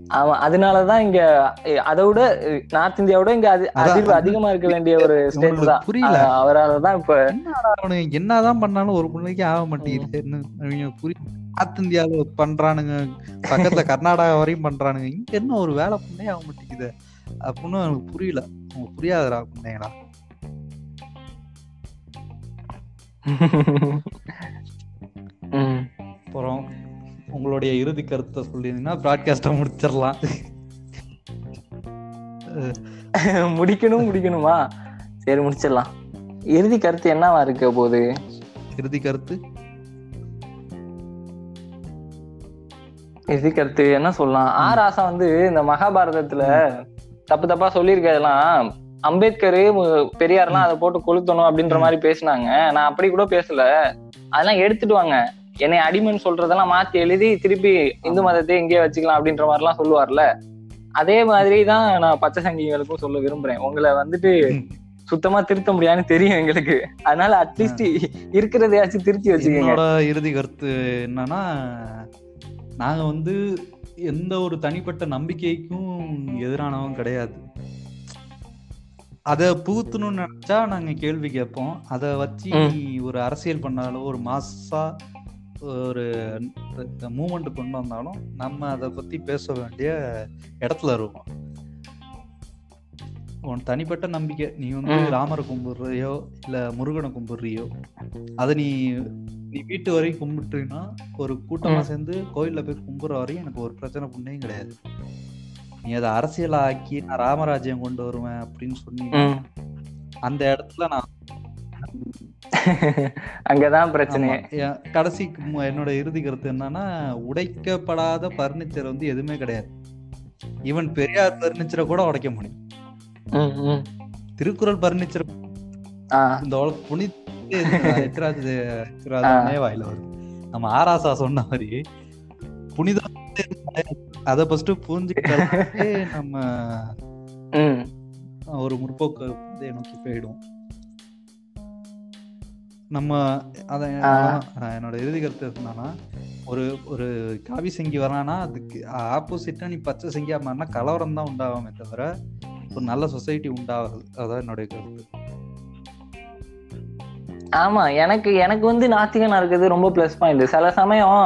அவன் அதனாலதான் இங்க அதை விட நார்த் இந்தியாவோட இங்க அதிர்வு அது- அதிகமா இருக்க வேண்டிய ஒரு ஸ்டேட் தான். புரியல. அவரால தான் இப்ப என்னதான் பண்ணாலும் ஒரு பிள்ளைக்கு ஆக மாட்டேங்குது. அவங்க புரிய நார்த் இந்தியால பண்றானுங்க. பக்கத்துல கர்நாடகா வரையும் பண்றானுங்க. இங்க என்ன ஒரு வேலை பண்ணே ஆக மாட்டேங்குது. அப்படின்னு எனக்கு புரியல. அவங்க புரியாதுடா ம். அப்புறம் உங்களுடைய இறுதி கருத்தை சொல்லியிருந்தீங்கன்னா ப்ராட்காஸ்ட்டை முடிச்சிடலாம். முடிக்கணும் முடிக்கணுமா? சரி முடிச்சிடலாம். இறுதி கருத்து என்னவா இருக்க போகுது? இறுதி கருத்து? இறுதி கருத்து என்ன சொல்லலாம்? ஆர் ஆசா வந்து இந்த மகாபாரதத்துல தப்பு தப்பா சொல்லியிருக்கிறதெல்லாம் அம்பேத்கர் பெரியார்லாம் அதை போட்டு கொளுத்தணும் அப்படின்ற மாதிரி பேசினாங்க. நான் அப்படி கூட பேசல. அதெல்லாம் எடுத்துட்டு வாங்க. என்னை அடிமைன்னு சொல்றதெல்லாம் மாத்தி எழுதி திருப்பி இந்து மதத்தை எங்கேயே வச்சுக்கலாம் அப்படின்ற மாதிரிலாம் சொல்லுவார்ல. அதே மாதிரி தான் நான் பச்சை சங்கிகளுக்கும் சொல்ல விரும்புறேன். உங்களை வந்துட்டு சுத்தமா திருத்த முடியாதுன்னு தெரியும் எங்களுக்கு. அதனால அட்லீஸ்ட் இருக்கிறதையாச்சும் திருத்தி வச்சுக்கோங்க. இறுதி கருத்து என்னன்னா நாங்க வந்து எந்த ஒரு தனிப்பட்ட நம்பிக்கைக்கும் எதிரானவங்க கிடையாது. அதை புகுத்தணும்னு நினைச்சா நாங்க கேள்வி கேட்போம். அதை வச்சு. ஒரு அரசியல் பண்ணாலும் ஒரு மாசா ஒரு மூமெண்ட் கொண்டு வந்தாலும் நம்ம அதை பத்தி பேச வேண்டிய இடத்துல இருக்கோம். உன் தனிப்பட்ட நம்பிக்கை நீ வந்து. ராமரை கும்பிடுறியோ இல்ல முருகனை கும்பிடுறியோ அதை நீ நீ வீட்டு வரையும் கும்பிட்டுனா ஒரு கூட்டமா. சேர்ந்து கோயில்ல போய் கும்பிடுற வரையும் எனக்கு ஒரு பிரச்சனை புண்ணையும் கிடையாது நீ அதை அரசியலா ஆக்கி நான் ராமராஜ்யம் கொண்டு வருவேன் அப்படின்னு சொன்னீங்க ம். அந்த இடத்துல நான் அங்கதான் பிரச்சனை கடைசி என்னோட இறுதி கருத்து என்னன்னா உடைக்கப்படாத பர்னிச்சர் வந்து எதுவுமே கிடையாது ஈவன் பெரியார் பர்னிச்சரை கூட உடைக்க முடியும். திருக்குறள் பர்னிச்சர் இந்த புனித எத்திராஜனே வாயில வருது. நம்ம ஆராசா சொன்ன மாதிரி புனிதம் அதை ஃபர்ஸ்ட் புரிஞ்சுக்கிட்டாலே நம்ம. ஒரு முற்போக்கு இதை நோக்கி போயிடும். நம்ம அத என்னோட இறுதி கருத்து என்னன்னா ஒரு ஒரு காவி செங்கி வரானா அதுக்கு ஆப்போசிட்டா நீ பச்சை செங்கியா மாறினா கலவரம் தான் உண்டாகுமே தவிர ஒரு நல்ல சொசைட்டி உண்டாகுது அதான் என்னுடைய கருத்து. ஆமா எனக்கு எனக்கு வந்து நாத்திகனா இருக்கிறது ரொம்ப பிளஸ் பாயிண்ட் சில சமயம்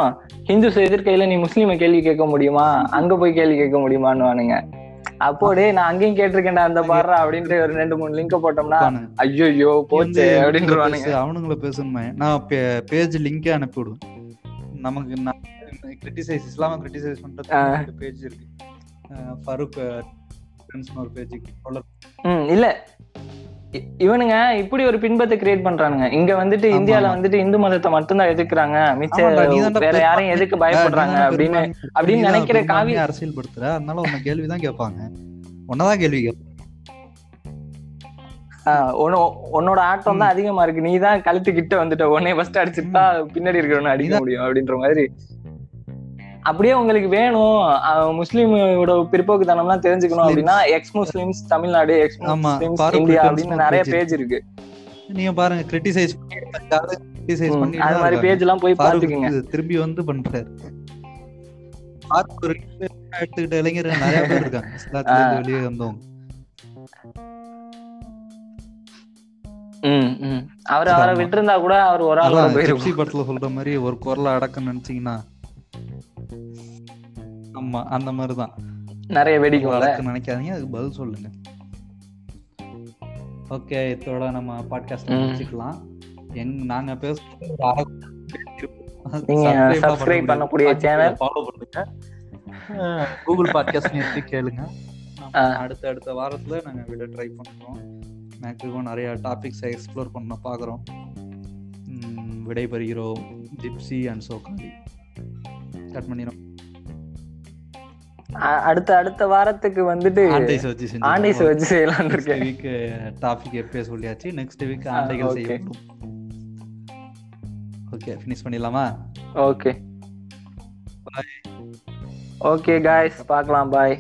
ஹிந்துஸ் எதிர்க்கையில நீ முஸ்லீமை கேள்வி கேட்க முடியுமா? அங்க போய் கேள்வி கேட்க முடியுமான்னு அப்போடே நான் அங்கேயும் கேட்டிருக்கேன்டா அந்த பாடுறா அப்படின்ட்டு ஒரு ரெண்டு மூணு லிங்க் போட்டோம்னா. ஐயோ வந்து போச்சு பேசு, அவனுங்கள பேசுமே நான் பேஜ் லிங்கே அனுப்பி விடுவேன் நமக்கு கிரிட்டிசைஸ் இஸ்லாம கிரிட்டிசைஸ். பண்றது பேஜ் இருக்கு. ஃபரூக் ஃப்ரெண்ட்ஸ்னு ஒரு பேஜ் ம் இல்ல. இவனுங்க இப்படி ஒரு பின்பத்தை கிரியேட் பண்றானுங்க. இங்க வந்துட்டு இந்தியால. வந்துட்டு இந்து மதத்தை மட்டும்தான் எதிர்க்கிறாங்க. மிச்ச வேற யாரையும் எதுக்கு பயப்படுறாங்க அப்படின்னு அப்படின்னு நினைக்கிற காவி அரசியல் படுத்துற அதனால உன்னை கேள்விதான் கேட்பாங்க. உன்னதான் கேள்வி உன்னோட ஆட்டம் தான் அதிகமா இருக்கு. நீ தான் கழுத்து கிட்ட வந்துட்ட உடனே ஃபர்ஸ்ட் அடிச்சுட்டா பின்னாடி இருக்கிறவன அடிக்க முடியும் அப்படின்ற மாதிரி அப்படியே உங்களுக்கு வேணும். முஸ்லீமோட பிற்போக்குத்தனம்லாம் தெரிஞ்சுக்கணும். அப்படின்னா ex Muslims Tamil Nadu ex Muslims India அப்படின்னு நிறைய பேஜ். இருக்கு. நீங்க பாருங்க கிரிட்டிசைஸ் கிரிட்டிசைஸ் பண்ணி அது மாதிரி பேஜ் எல்லாம் போய் பாத்துக்குங்க திரும்பி வந்து பண்றாரு. எடுத்துக்கிட்ட இளைஞர்கள் நிறைய பேர் இருக்காங்க இருந்து வெளியே வந்தவங்க. அவர் அவரை ஆமா. விட்டிருந்தா கூட அவர் ஒரு ஜிப்சி படத்துல சொல்ற மாதிரி ஒரு குரலை அடக்கம் நினைச்சீங்கன்னா ஆமா அந்த மாதிரிதான். நிறைய வெடிக்கும்ல? அடக்கம் நினைக்காதீங்க அதுக்கு பதில் சொல்லுங்க. ஓகே இதோட நம்ம பாட்காஸ்ட். முடிச்சுக்கலாம். எங் நாங்க பேச நீங்க subscribe பண்ணக்கூடிய channel. ஃபாலோ பண்ணுங்க. கூகுள் பாட்காஸ்ட் நிறுத்தி கேளுங்க. அடுத்த அடுத்த வாரத்துல நாங்க விட ட்ரை பண்றோம். மேக்ஸிமம் நிறைய டாபிக்ஸை எக்ஸ்ப்ளோர் பண்ண பாக்குறோம். விடைபெறுகிறோம். ஜிப்சி அண்ட் சோகாலி கட் பண்ணிடும் அடுத்த அடுத்த வாரத்துக்கு வந்துட்டு ஆண்டைஸ் வச்சு நெக்ஸ்ட் இருக்கேன். வீக் டாபிக் எப்பயே சொல்லியாச்சு? நெக்ஸ்ட் வீக் ஆண்டைகள். செய்யப்படும் ஓகே ஃபினிஷ் பண்ணிடலாமா? ஓகே ஓகே காய்ஸ் பார்க்கலாம். பாய்